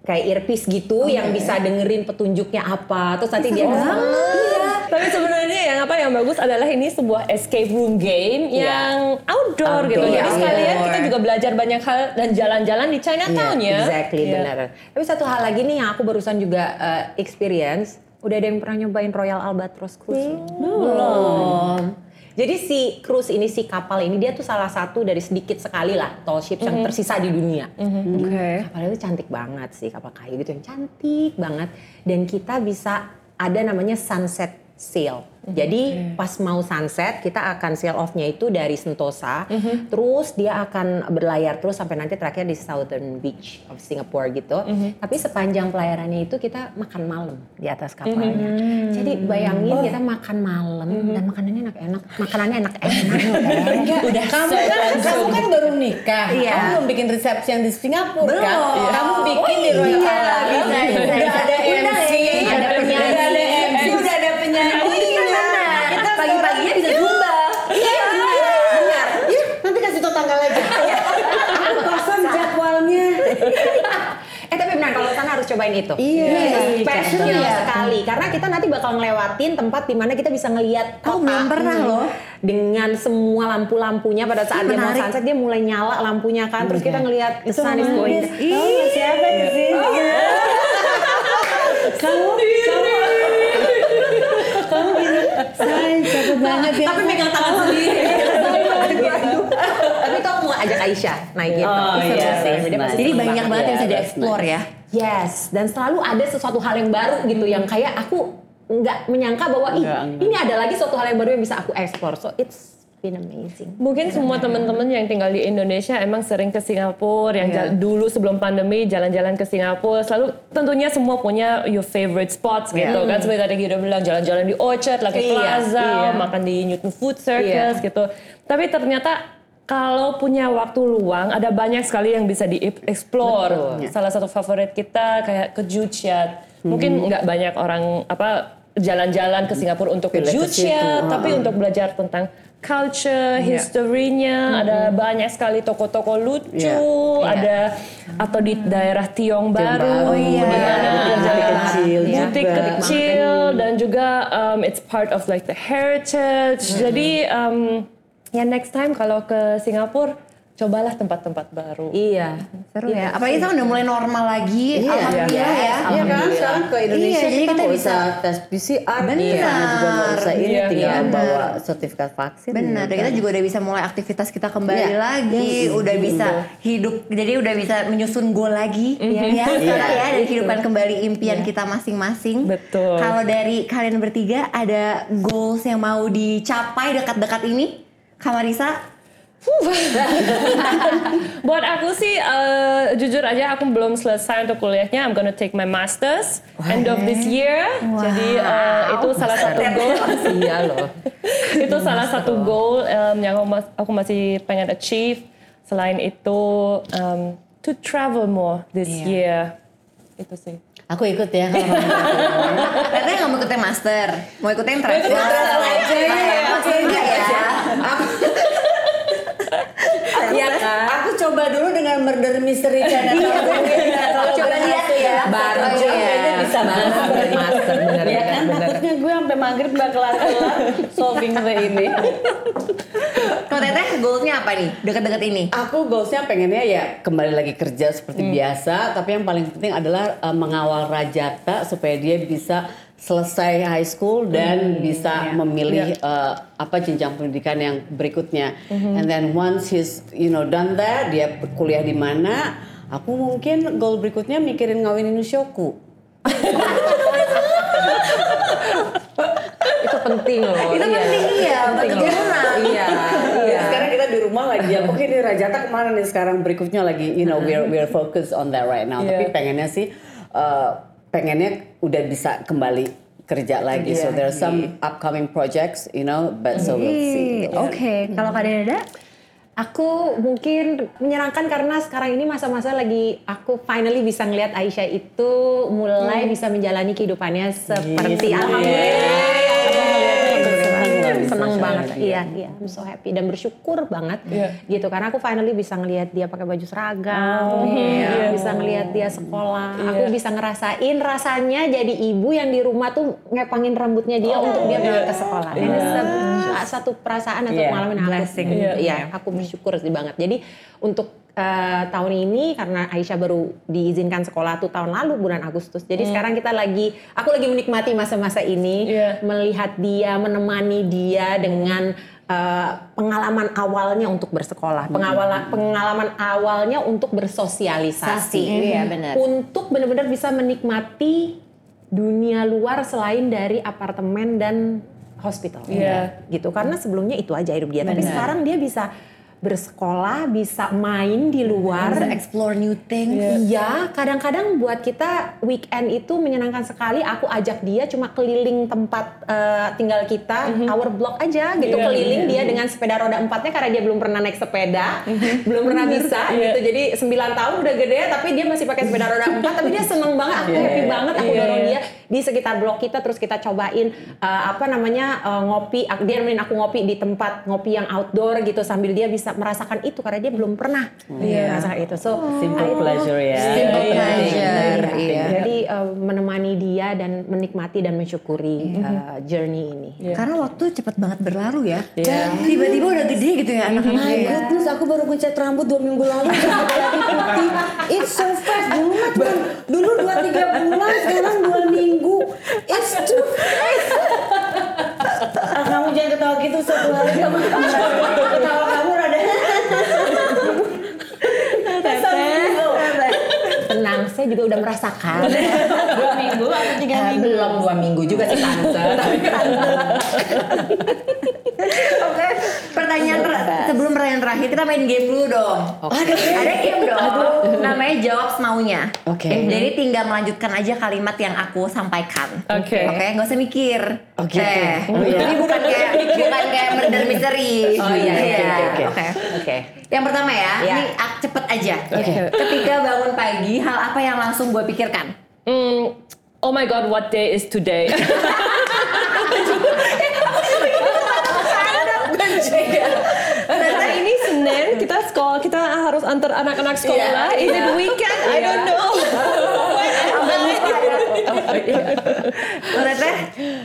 kayak earpiece gitu yang bisa dengerin petunjuknya apa. Terus nanti dia Iya. Tapi sebenarnya yang apa yang bagus adalah ini sebuah escape room game Iya. yang outdoor, gitu. Outdoor, Jadi iya. sekalian kita juga belajar banyak hal dan jalan-jalan di Chinatown ya. Exactly, Iya. benar. Tapi satu hal lagi nih yang aku barusan juga uh, experience, udah ada yang pernah nyobain Royal Albatross Cruise? Belum. Jadi si cruise ini, si kapal ini dia tuh salah satu dari sedikit sekali lah tall ships yang tersisa di dunia. Oke. Kapalnya itu cantik banget sih, kapal kayu gitu yang cantik banget. Dan kita bisa ada namanya sunset sail. Jadi pas mau sunset kita akan sail off-nya itu dari Sentosa, terus dia akan berlayar terus sampai nanti terakhir di Southern Beach of Singapore gitu. Tapi sepanjang pelayarannya itu kita makan malam di atas kapalnya. Jadi bayangin kita makan malam dan makanannya enak-enak, makanannya enak-enak. Udah kamu kan kamu kan baru nikah. Iya. Kamu belum bikin resepsi yang di Singapura Belum. kan? Kamu bikin di Royal iya, bisa, bisa, Udah bisa. ada MC, ya, ada penyanyi. Udah ada MC, udah ada penyanyi. Kita pagi-paginya bisa zumba. Iya, benar. Yuk, nanti kasih tau tanggal aja. Aku kosong jadwalnya. Eh tapi benar kalau cobain itu. Iya. Special Iya. sekali karena kita nanti bakal ngelewatin tempat di mana kita bisa ngelihat Aku kota. belum pernah Hmm. loh. Dengan semua lampu-lampunya pada saat dia mau sunset dia mulai nyala lampunya kan terus kita ngelihat the sun is going. Tahu nggak siapa di sini? Kamu, kamu, kamu gini, sayang cakep banget ya. Tapi megang tangan sendiri. Tapi mau ajak Aisyah naik gitu. Oh, iya, nice. pasti Jadi banyak banget. yang bisa Yeah, dieksplor nice. ya. Yes, dan selalu ada sesuatu hal yang baru gitu yang kayak aku nggak menyangka bahwa ih Enggak, enggak. ini ada lagi suatu hal yang baru yang bisa aku explore. So it's been amazing. Mungkin semua teman-teman yang tinggal di Indonesia emang sering ke Singapura, yang jal- dulu sebelum pandemi jalan-jalan ke Singapura, selalu tentunya semua punya your favorite spots gitu kan. Seperti tadi Gida bilang jalan-jalan di Orchard, Lucky Iya, Plaza, iya. makan di Newton Food Circus gitu. Tapi ternyata kalau punya waktu luang, ada banyak sekali yang bisa di-explore. Salah satu favorit kita kayak ke Juchat. Mungkin nggak banyak orang apa jalan-jalan ke Singapura untuk ke Juchat, tapi untuk belajar tentang culture, historinya, ada banyak sekali toko-toko lucu, Iya. ada atau di daerah Tiong Baru, Baru, di mana iya. ada Butik kecil butik juga. kecil dan juga um, it's part of like the heritage. Jadi um, ya next time kalau ke Singapura cobalah tempat-tempat baru. Iya. Seru ya. Apalagi sekarang udah mulai normal lagi. Iya, Alhamdulillah ya. Iya kan, sekarang ke Indonesia Iya, jadi kita kita bisa- tes PCR, Benar. Iya, juga nggak usah ini, Iya, tinggal iya. bawa sertifikat vaksin. Benar, dan kita juga udah bisa mulai aktivitas kita kembali Iya. lagi, udah bisa hidup, jadi udah bisa menyusun goal lagi, ya sekarang ya, dan hidupkan kembali impian kita masing-masing. Betul. Kalau dari kalian bertiga ada goals yang mau dicapai dekat-dekat ini, Kamarisa? Buat aku sih eh, jujur aja aku belum selesai untuk kuliahnya. I'm gonna take my masters end of this year. Jadi eh, itu salah satu goal. Iya loh. itu salah satu goal em, yang aku, mas- aku masih pengen achieve. Selain itu em, to travel more this year. Itu sih. Aku ikut ya kalau mau. Katanya nggak mau ikutin master, mau ikutin travel. travel aja ya. Enggak ya. Ya, aku coba dulu dengan murder mystery channel. Kalau Coba lihat ya. Baru Oh, iya. kayaknya bisa banget. Master bener Ya bener, kan, bener. takutnya gue sampai maghrib gak kelar-kelar solving the ini. Kalau Teteh goalsnya apa nih, dekat-dekat ini? Aku goalsnya pengennya ya kembali lagi kerja seperti biasa, tapi yang paling penting adalah uh, mengawal Rajata supaya dia bisa selesai high school dan bisa memilih uh, apa jenjang pendidikan yang berikutnya. And then once he's you know done that, dia kuliah di mana? Aku mungkin goal berikutnya mikirin ngawinin Nusyoku. Itu penting loh. Itu penting iya, buat keturunan. Iya. Iya. Sekarang kita di rumah lagi ya. Oke nih Rajata ke mana nih sekarang berikutnya lagi. You know we're we're focused on that right now. Tapi Yeah. pengennya sih uh, pengennya udah bisa kembali kerja lagi. So there's some upcoming projects, you know, but so we'll see. Oke, kalau Kak Deda? Aku mungkin menyenangkan karena sekarang ini masa-masa lagi aku finally bisa ngelihat Aisyah itu mulai bisa menjalani kehidupannya seperti alhamdulillah. Senang Senang bisa banget, share iya, iya, I'm so happy dan bersyukur banget gitu karena aku finally bisa ngelihat dia pakai baju seragam, iya, bisa ngelihat dia sekolah, aku bisa ngerasain rasanya jadi ibu yang di rumah tuh ngepangin rambutnya dia untuk dia berangkat ke sekolah. Ini se- satu perasaan atau Iya, pengalaman yang aku blessing. Iya, aku bersyukur sih banget. Jadi untuk eh, tahun ini karena Aisyah baru diizinkan sekolah tuh tahun lalu bulan Agustus. Jadi sekarang kita lagi, aku lagi menikmati masa-masa ini, Iya. melihat dia, menemani dia dengan eh, pengalaman awalnya untuk bersekolah, pengawala- pengalaman awalnya untuk bersosialisasi, Sasi, iya benar. untuk benar-benar bisa menikmati dunia luar selain dari apartemen dan hospital. Iya. Gitu. Karena sebelumnya itu aja hidup dia. Tapi sekarang dia bisa bersekolah, bisa main di luar. Bisa explore new things. Iya, kadang-kadang buat kita weekend itu menyenangkan sekali. Aku ajak dia cuma keliling tempat eh, tinggal kita, our block aja gitu, Iya, keliling dia dengan sepeda roda empatnya karena dia belum pernah naik sepeda, belum pernah bisa gitu. Jadi 9 tahun udah gede, tapi dia masih pakai sepeda roda empat, tapi dia seneng banget. Aku happy banget, aku Iya, dorong iya. dia di sekitar blok kita, terus kita cobain eh, apa namanya eh, ngopi. Dia nemenin aku ngopi di tempat ngopi yang outdoor gitu sambil dia bisa merasakan itu karena dia belum pernah merasakan itu. So Simple pleasure ya. Simple pleasure, iya. jadi uh, menemani dia dan menikmati dan mensyukuri uh, journey ini. Karena waktu cepet banget berlalu ya. Tiba-tiba udah gede gitu ya anak-anak. My ya. goodness, aku baru ngecat rambut dua minggu lalu udah lagi putih. It's so fast. Dulu mah cuma dulu dua tiga bulan, sekarang dua minggu. It's too fast. Ah, kamu jangan ketawa gitu satu hari kamu ketawa saya juga udah merasakan. dua minggu atau tiga Eh, minggu? belum dua minggu juga sih tante. Oke, pertanyaan ter- sebelum pertanyaan terakhir kita main game dulu dong. Ada ada game dong. Namanya jawab semaunya. Oke. Jadi tinggal melanjutkan aja kalimat yang aku sampaikan. Oke. Oke, nggak usah mikir. Oh, gitu. Eh, Oh, iya. Ini bukan kayak bukan kayak murder mystery. Oh, iya, oke, Iya, oke, oke. Yang pertama ya, Iya. ini cepet aja. Oke. Ketika bangun pagi, hal apa yang langsung gue pikirkan? Hmm, oh my god, what day is today? Karena ini Senin, kita sekolah, kita harus antar anak-anak sekolah. Is it weekend? I don't know. Lo Teteh?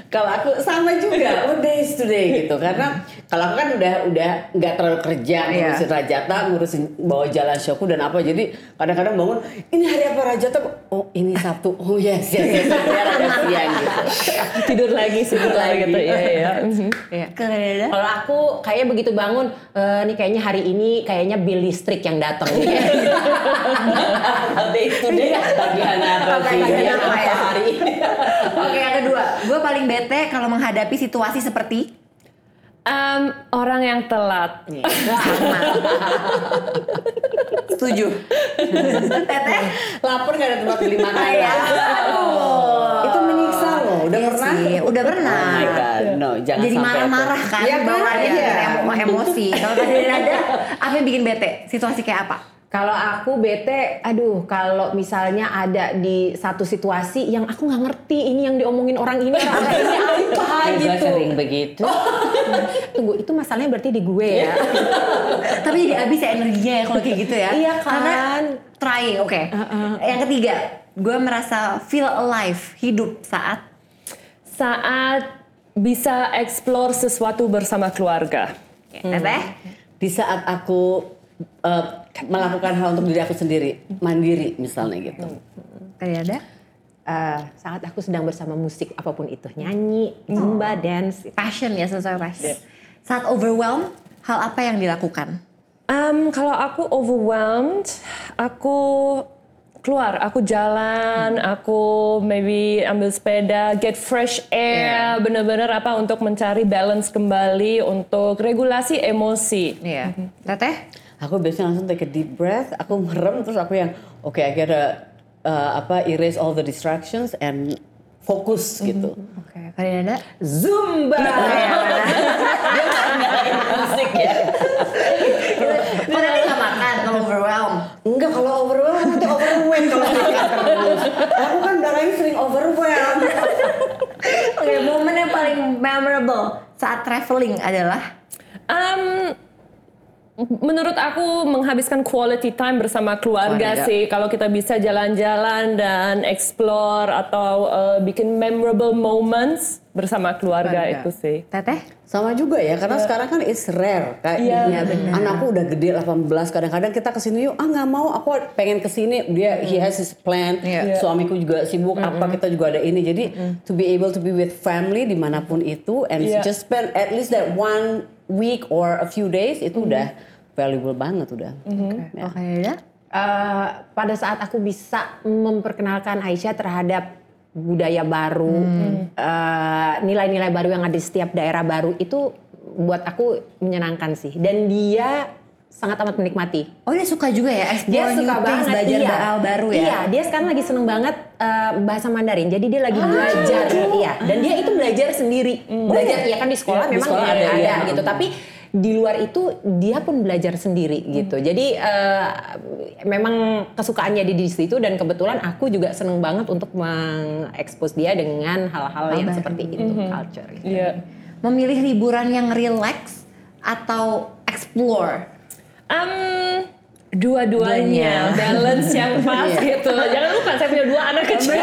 Kalau aku sama juga, what day is today gitu. Karena kalau aku kan udah udah nggak terlalu kerja Iya. ngurusin Rajata, ngurusin bawa jalan showku dan apa. Jadi kadang-kadang bangun, ini hari apa Rajata? Oh ini Sabtu. Oh yes yes yes. Siang gitu. Tidur lagi sebentar lagi. gitu. Iya, iya. Mhm. Ke Dada? kalau aku kayaknya begitu bangun, eh, nih kayaknya hari ini kayaknya bil listrik yang datang. Day is today? Tagihan apa sih? Tagihan apa ya? Hari ini? Oke, yang kedua, gue paling bete kalau menghadapi situasi seperti Um, orang yang telat. sama. Setuju. Teteh? Lapar gak ada tempat beli makanan. Iya. Aduh. Itu menyiksa loh. Udah Iya pernah? sih, udah pernah. Oh my God, no, jangan Jadi sampai marah-marah kan, Iya kan? bawaannya Iya. emo emosi. Kalau tadi ada, apa yang bikin bete? Situasi kayak apa? Kalau aku bete, aduh kalau misalnya ada di satu situasi yang aku nggak ngerti ini yang diomongin orang ini orang ini apa Juga gitu. sering begitu. Tunggu, itu masalahnya berarti di gue ya. Tapi jadi habis ya energinya ya kalau kayak gitu ya. Iya kan? Karena trying, oke. Yang ketiga, gue merasa feel alive, hidup saat Saat bisa explore sesuatu bersama keluarga. Teteh? Di saat aku eh, melakukan hal untuk diri aku sendiri, mandiri misalnya gitu. Tadi ada? Eh, saat aku sedang bersama musik apa pun itu, nyanyi, zumba, dance. Passion ya, sesuai passion. Saat overwhelmed, hal apa yang dilakukan? Um, kalau aku overwhelmed, aku keluar, aku jalan, aku maybe ambil sepeda, get fresh air, bener-bener apa untuk mencari balance kembali, untuk regulasi emosi. Iya. Teteh? Aku biasanya langsung take a deep breath, aku merem terus aku yang oke I gotta uh, apa erase all the distractions and fokus gitu. Oke, kalian ada? Zumba. Musik ya. Kok tadi nggak makan kalau overwhelmed? Enggak kalau overwhelmed nanti overwhelmed kalau makan terus. Aku kan darahnya sering overwhelmed. Oke, momen yang paling memorable saat traveling adalah Um, menurut aku menghabiskan quality time bersama keluarga, Keluarga. sih. Kalau kita bisa jalan-jalan dan explore atau uh, bikin memorable moments bersama keluarga, Keluarga. itu sih. Teteh? Sama juga ya, karena sekarang kan it's rare. Kayak Iya, Iya, benar. anakku udah gede 18, kadang-kadang kita ke sini yuk, ah nggak mau, aku pengen ke sini. Dia he has his plan, Iya. suamiku juga sibuk, apa kita juga ada ini. Jadi to be able to be with family di mana pun itu, and Iya. just spend at least that one week or a few days itu udah valuable banget udah. Ya. Oke, ada? Eh, pada saat aku bisa memperkenalkan Aisyah terhadap budaya baru, eh, nilai-nilai baru yang ada di setiap daerah baru itu buat aku menyenangkan sih. Dan dia sangat amat menikmati. Oh dia suka juga ya explore Dia new suka things, banget belajar iya. hal baru ya. Iya, dia sekarang lagi seneng banget eh, bahasa Mandarin. Jadi dia lagi belajar, iya. Dan dia itu belajar sendiri. Belajar ya kan di sekolah Iya, di memang sekolah ada, ada, iya. gitu. Tapi di luar itu dia pun belajar sendiri gitu. Jadi eh, memang kesukaannya di di situ dan kebetulan aku juga seneng banget untuk mengekspos dia dengan hal-hal yang seperti itu culture. gitu. Iya. Memilih liburan yang relax atau explore. Um, dua-duanya balance yang pas gitu. Jangan lupa saya punya dua anak kecil.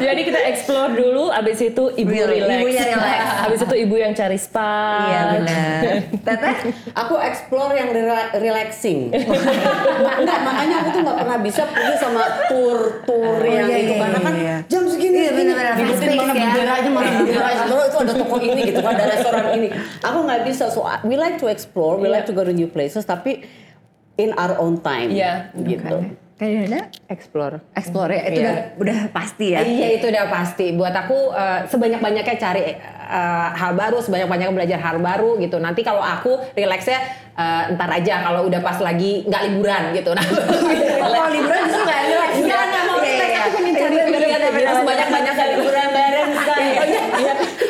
Jadi kita explore dulu, abis itu ibu relax. ibunya relax. Abis itu ibu yang cari spa. Iya benar. Teteh? Aku explore yang rela- relaxing. Enggak, makanya aku tuh nggak pernah bisa pergi sama tour-tour Oh, yang iya, itu iya, karena kan iya. jam segini Iya, ngikutin fast mana ya. benderanya mana benderanya terus itu ada toko ini gitu kan ada restoran ini. Aku nggak bisa so I- we like to explore, we like to go to new places tapi in our own time. Iya. Gitu. Kayak ada Explore. explore ya. Itu Iya. udah, udah pasti ya. Iya itu udah pasti. Buat aku eh, sebanyak-banyaknya cari eh, hal baru, sebanyak-banyaknya belajar hal baru gitu. Nanti kalau aku rileksnya eh, ntar aja kalau udah pas lagi nggak liburan gitu. Nah, kalau liburan justru nggak relax. Enggak, enggak mau Iya, relax. iya. Aku pengen cari Iya, benar, sebanyak-banyaknya liburan. Iya,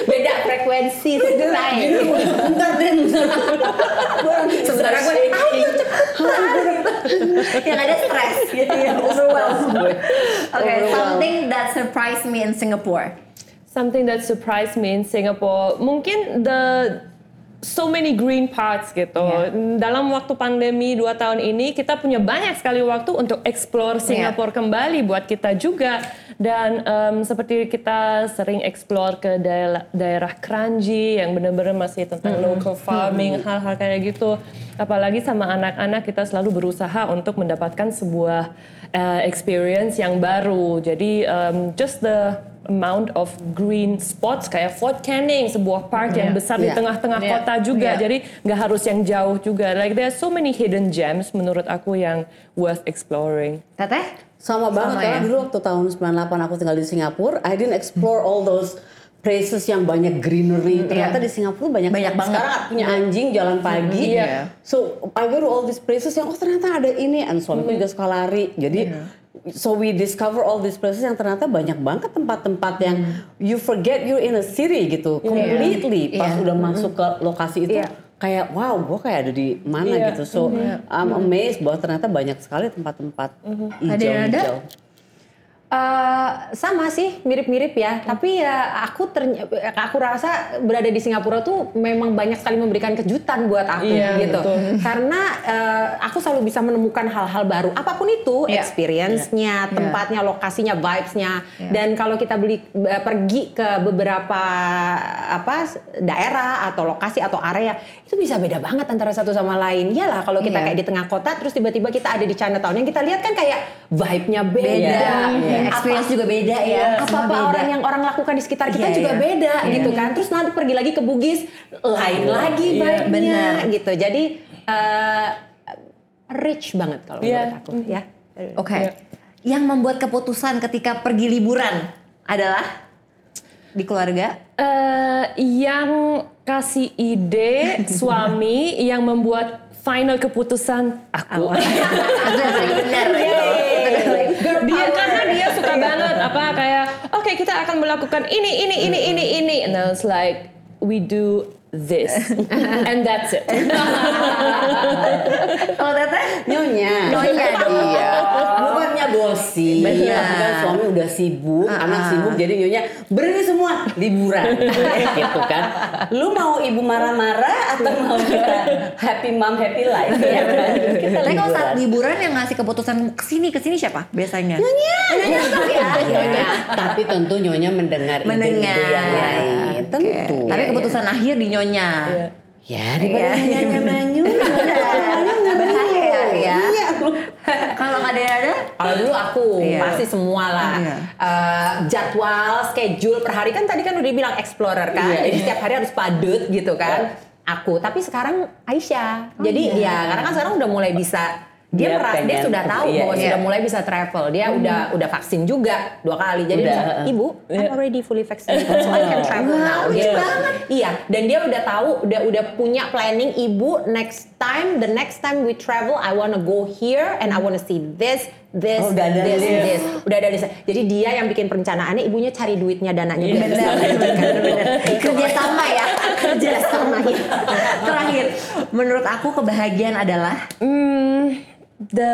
Beda frekuensi say. Bentar deh, bentar. Sebenarnya gue ayo yang ada stres gitu ya. Overwhelmed. Oke, Overwhelmed. something that surprised me in Singapore. Something that surprised me in Singapore, mungkin the so many green parts gitu. Dalam waktu pandemi dua tahun ini kita punya banyak sekali waktu untuk explore Singapura kembali buat kita juga. Dan em, seperti kita sering explore ke daerah, daerah Kranji yang benar-benar masih tentang local farming, hal-hal kayak gitu. Apalagi sama anak-anak kita selalu berusaha untuk mendapatkan sebuah eh, experience yang baru. Jadi em, just the amount of green spots kayak Fort Canning sebuah park yang besar di Yeah. tengah-tengah Yeah. kota juga Yeah. jadi nggak harus yang jauh juga like there are so many hidden gems menurut aku yang worth exploring Teteh? Sama banget Sama ya? dulu waktu tahun 98 aku tinggal di Singapura, I didn't explore all those places yang banyak greenery. Ternyata di Singapura banyak Banyak banget. Sekarang punya anjing jalan pagi. Iya. So I go to all these places yang oh ternyata ada ini. And suamiku juga suka lari. Jadi so we discover all these places yang ternyata banyak banget tempat-tempat yang you forget you're in a city gitu completely. Pas Iya. udah masuk ke lokasi itu Iya. kayak wow gue kayak ada di mana Iya. gitu. So I'm amazed bahwa ternyata banyak sekali tempat-tempat yang ada? hijau-hijau. Eh, sama sih mirip-mirip ya. Tapi ya aku terny- aku rasa berada di Singapura tuh memang banyak sekali memberikan kejutan buat aku Iya, gitu. betul. karena eh, aku selalu bisa menemukan hal-hal baru. Apa pun itu Iya. experience-nya tempatnya lokasinya vibes-nya. Dan kalau kita beli eh, pergi ke beberapa apa daerah atau lokasi atau area itu bisa beda banget antara satu sama lain. Iyalah kalau kita Iya. kayak di tengah kota terus tiba-tiba kita ada di Chinatown yang kita lihat kan kayak vibe-nya beda, Beda. Iya. Experience juga beda ya. Semua apa-apa beda. orang yang orang lakukan di sekitar kita Iya, juga iya. beda Iya. gitu kan terus nanti pergi lagi ke Bugis lain lagi Iya, vibe-nya benar. gitu jadi eh, rich banget kalau Iya. menurut aku ya Oke. Iya. Yang membuat keputusan ketika pergi liburan adalah di keluarga. Eh, yang kasih ide suami yang membuat final keputusan aku benar gitu. dia karena dia suka banget apa oke kita akan melakukan ini ini ini ini ini. And I was like we do this and that's it Kalau teteh? Nyonya. Nyonya. Iya. Bukannya bosi. Benar. Tapi kan suami udah sibuk, anak sibuk jadi nyonya berani semua liburan. gitu kan. Lu mau ibu marah-marah atau mau kita happy mom happy life ya kan? Kita Tapi kalau saat liburan. yang ngasih keputusan ke sini ke sini siapa biasanya? Nyonya. Nyonya ya. Nyonya. Tapi tentu nyonya mendengar Mendengar. ide-ide yang lain. Tentu. Tapi keputusan akhir di nyonya. Ya daripada nyonya manyu. Bahaya ya. Iya. Kalau nggak ada ada? Kalau dulu aku Iya. pasti semua lah Iya. Eh, jadwal, schedule per hari kan tadi kan udah bilang explorer kan, Iya, jadi iya. setiap hari harus padat gitu kan. Aku, tapi sekarang Aisyah. jadi ya karena kan sekarang udah mulai bisa dia, Dia merasa dia sudah tahu Iya, bahwa iya. sudah mulai bisa travel. Dia udah udah vaksin juga dua kali. Jadi Udah, dia ibu, I'm already fully vaccinated, so I can travel now. Gitu. Iya, dan dia udah tahu, udah udah punya planning ibu next time, the next time we travel, I wanna go here and I wanna see this, this, Oh, udah ada this, list. this. Udah ada list. Jadi dia yang bikin perencanaannya, ibunya cari duitnya, dananya. biar bisa Benar, melanjutkan. benar. Kerja sama ya, kerja sama ya. Terakhir, menurut aku kebahagiaan adalah the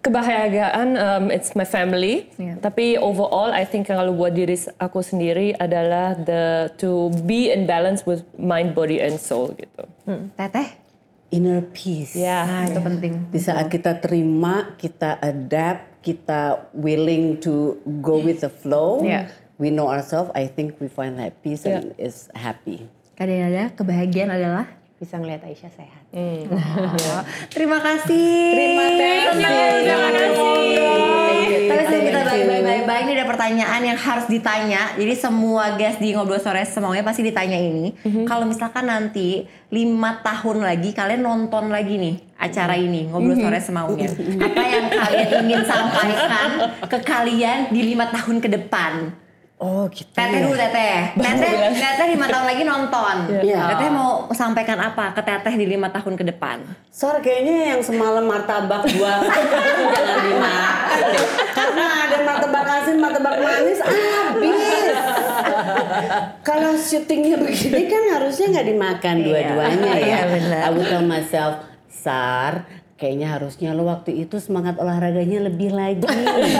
kebahagiaan um, it's my family Yeah. tapi overall I think kalau buat diri aku sendiri adalah the to be in balance with mind body and soul gitu teteh. Inner peace. ya Nah, itu penting. Di saat kita terima, kita adapt, kita willing to go with the flow. Yeah. We know ourselves. I think we find that peace and is happy. Kadang ada kebahagiaan adalah Bisa ngeliat Aisyah sehat. Oh, Terima kasih. Terima kasih. Terima kasih. Tapi sebelum kita baik-baik ini ada pertanyaan yang harus ditanya. Jadi semua guest di ngobrol sore semuanya pasti ditanya ini. Kalau misalkan nanti lima tahun lagi kalian nonton lagi nih acara ini ngobrol sore semaunya. Apa yang kalian ingin sampaikan ke kalian di lima tahun ke depan? Oh gitu Teteh dulu teteh. Teteh, teteh lima tahun lagi nonton. Iya. Teteh mau sampaikan apa ke teteh di lima tahun ke depan? Sor kayaknya yang semalam martabak gua jangan dimakan. Karena ada martabak asin, martabak manis habis. Kalau syutingnya begini kan harusnya nggak dimakan dua-duanya ya. Iya, benar. I would tell myself, Sar, kayaknya harusnya lo waktu itu semangat olahraganya lebih lagi.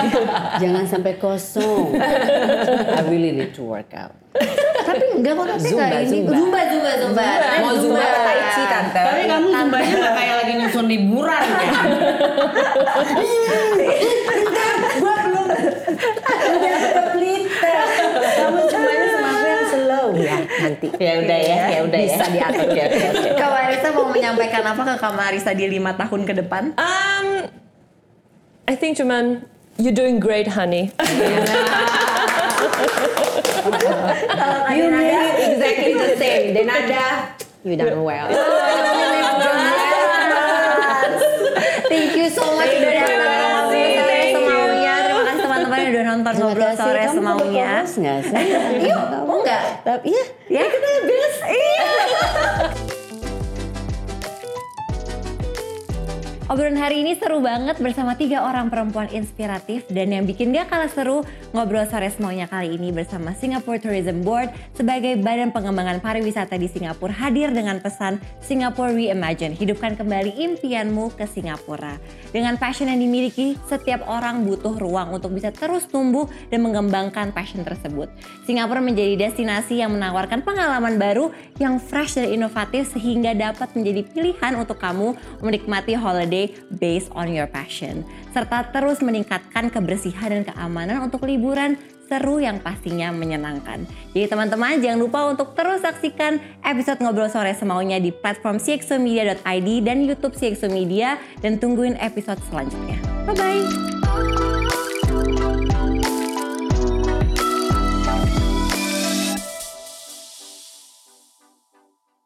Jangan sampai kosong. I really need to work out. Tapi enggak kok teteh Zumba, kayak ini. Zumba. Zumba, zumba, zumba. Mau zumba apa tai chi tante? Tapi kamu zumbanya nggak kayak lagi nyusun liburan ya. Gua belum udah keplitet. Kamu zumbanya sama aku yang slow. Ya, nanti. Ya udah ya, ya udah ya. Bisa diatur. Oke, oke, oke. Kak Marisa mau menyampaikan apa ke Kak Marisa di lima tahun ke depan? um I think cuman you doing great honey You made it exactly the same. Denada, you done well. Thank you so much udah datang nonton ngobrol sore Kamu semaunya. fokus nggak sih? Yuk, mau nggak? Tapi ya, Ya kita habis. Iya. Obrolan hari ini seru banget bersama tiga orang perempuan inspiratif dan yang bikin gak kalah seru ngobrol sore semuanya kali ini bersama Singapore Tourism Board sebagai badan pengembangan pariwisata di Singapura hadir dengan pesan Singapore Reimagine, hidupkan kembali impianmu ke Singapura. Dengan passion yang dimiliki, setiap orang butuh ruang untuk bisa terus tumbuh dan mengembangkan passion tersebut. Singapura menjadi destinasi yang menawarkan pengalaman baru yang fresh dan inovatif sehingga dapat menjadi pilihan untuk kamu menikmati holiday based on your passion. Serta terus meningkatkan kebersihan dan keamanan untuk liburan seru yang pastinya menyenangkan. Jadi teman-teman jangan lupa untuk terus saksikan episode Ngobrol Sore Semaunya di platform cxomedia.id dan YouTube CXO Media dan tungguin episode selanjutnya. Bye-bye!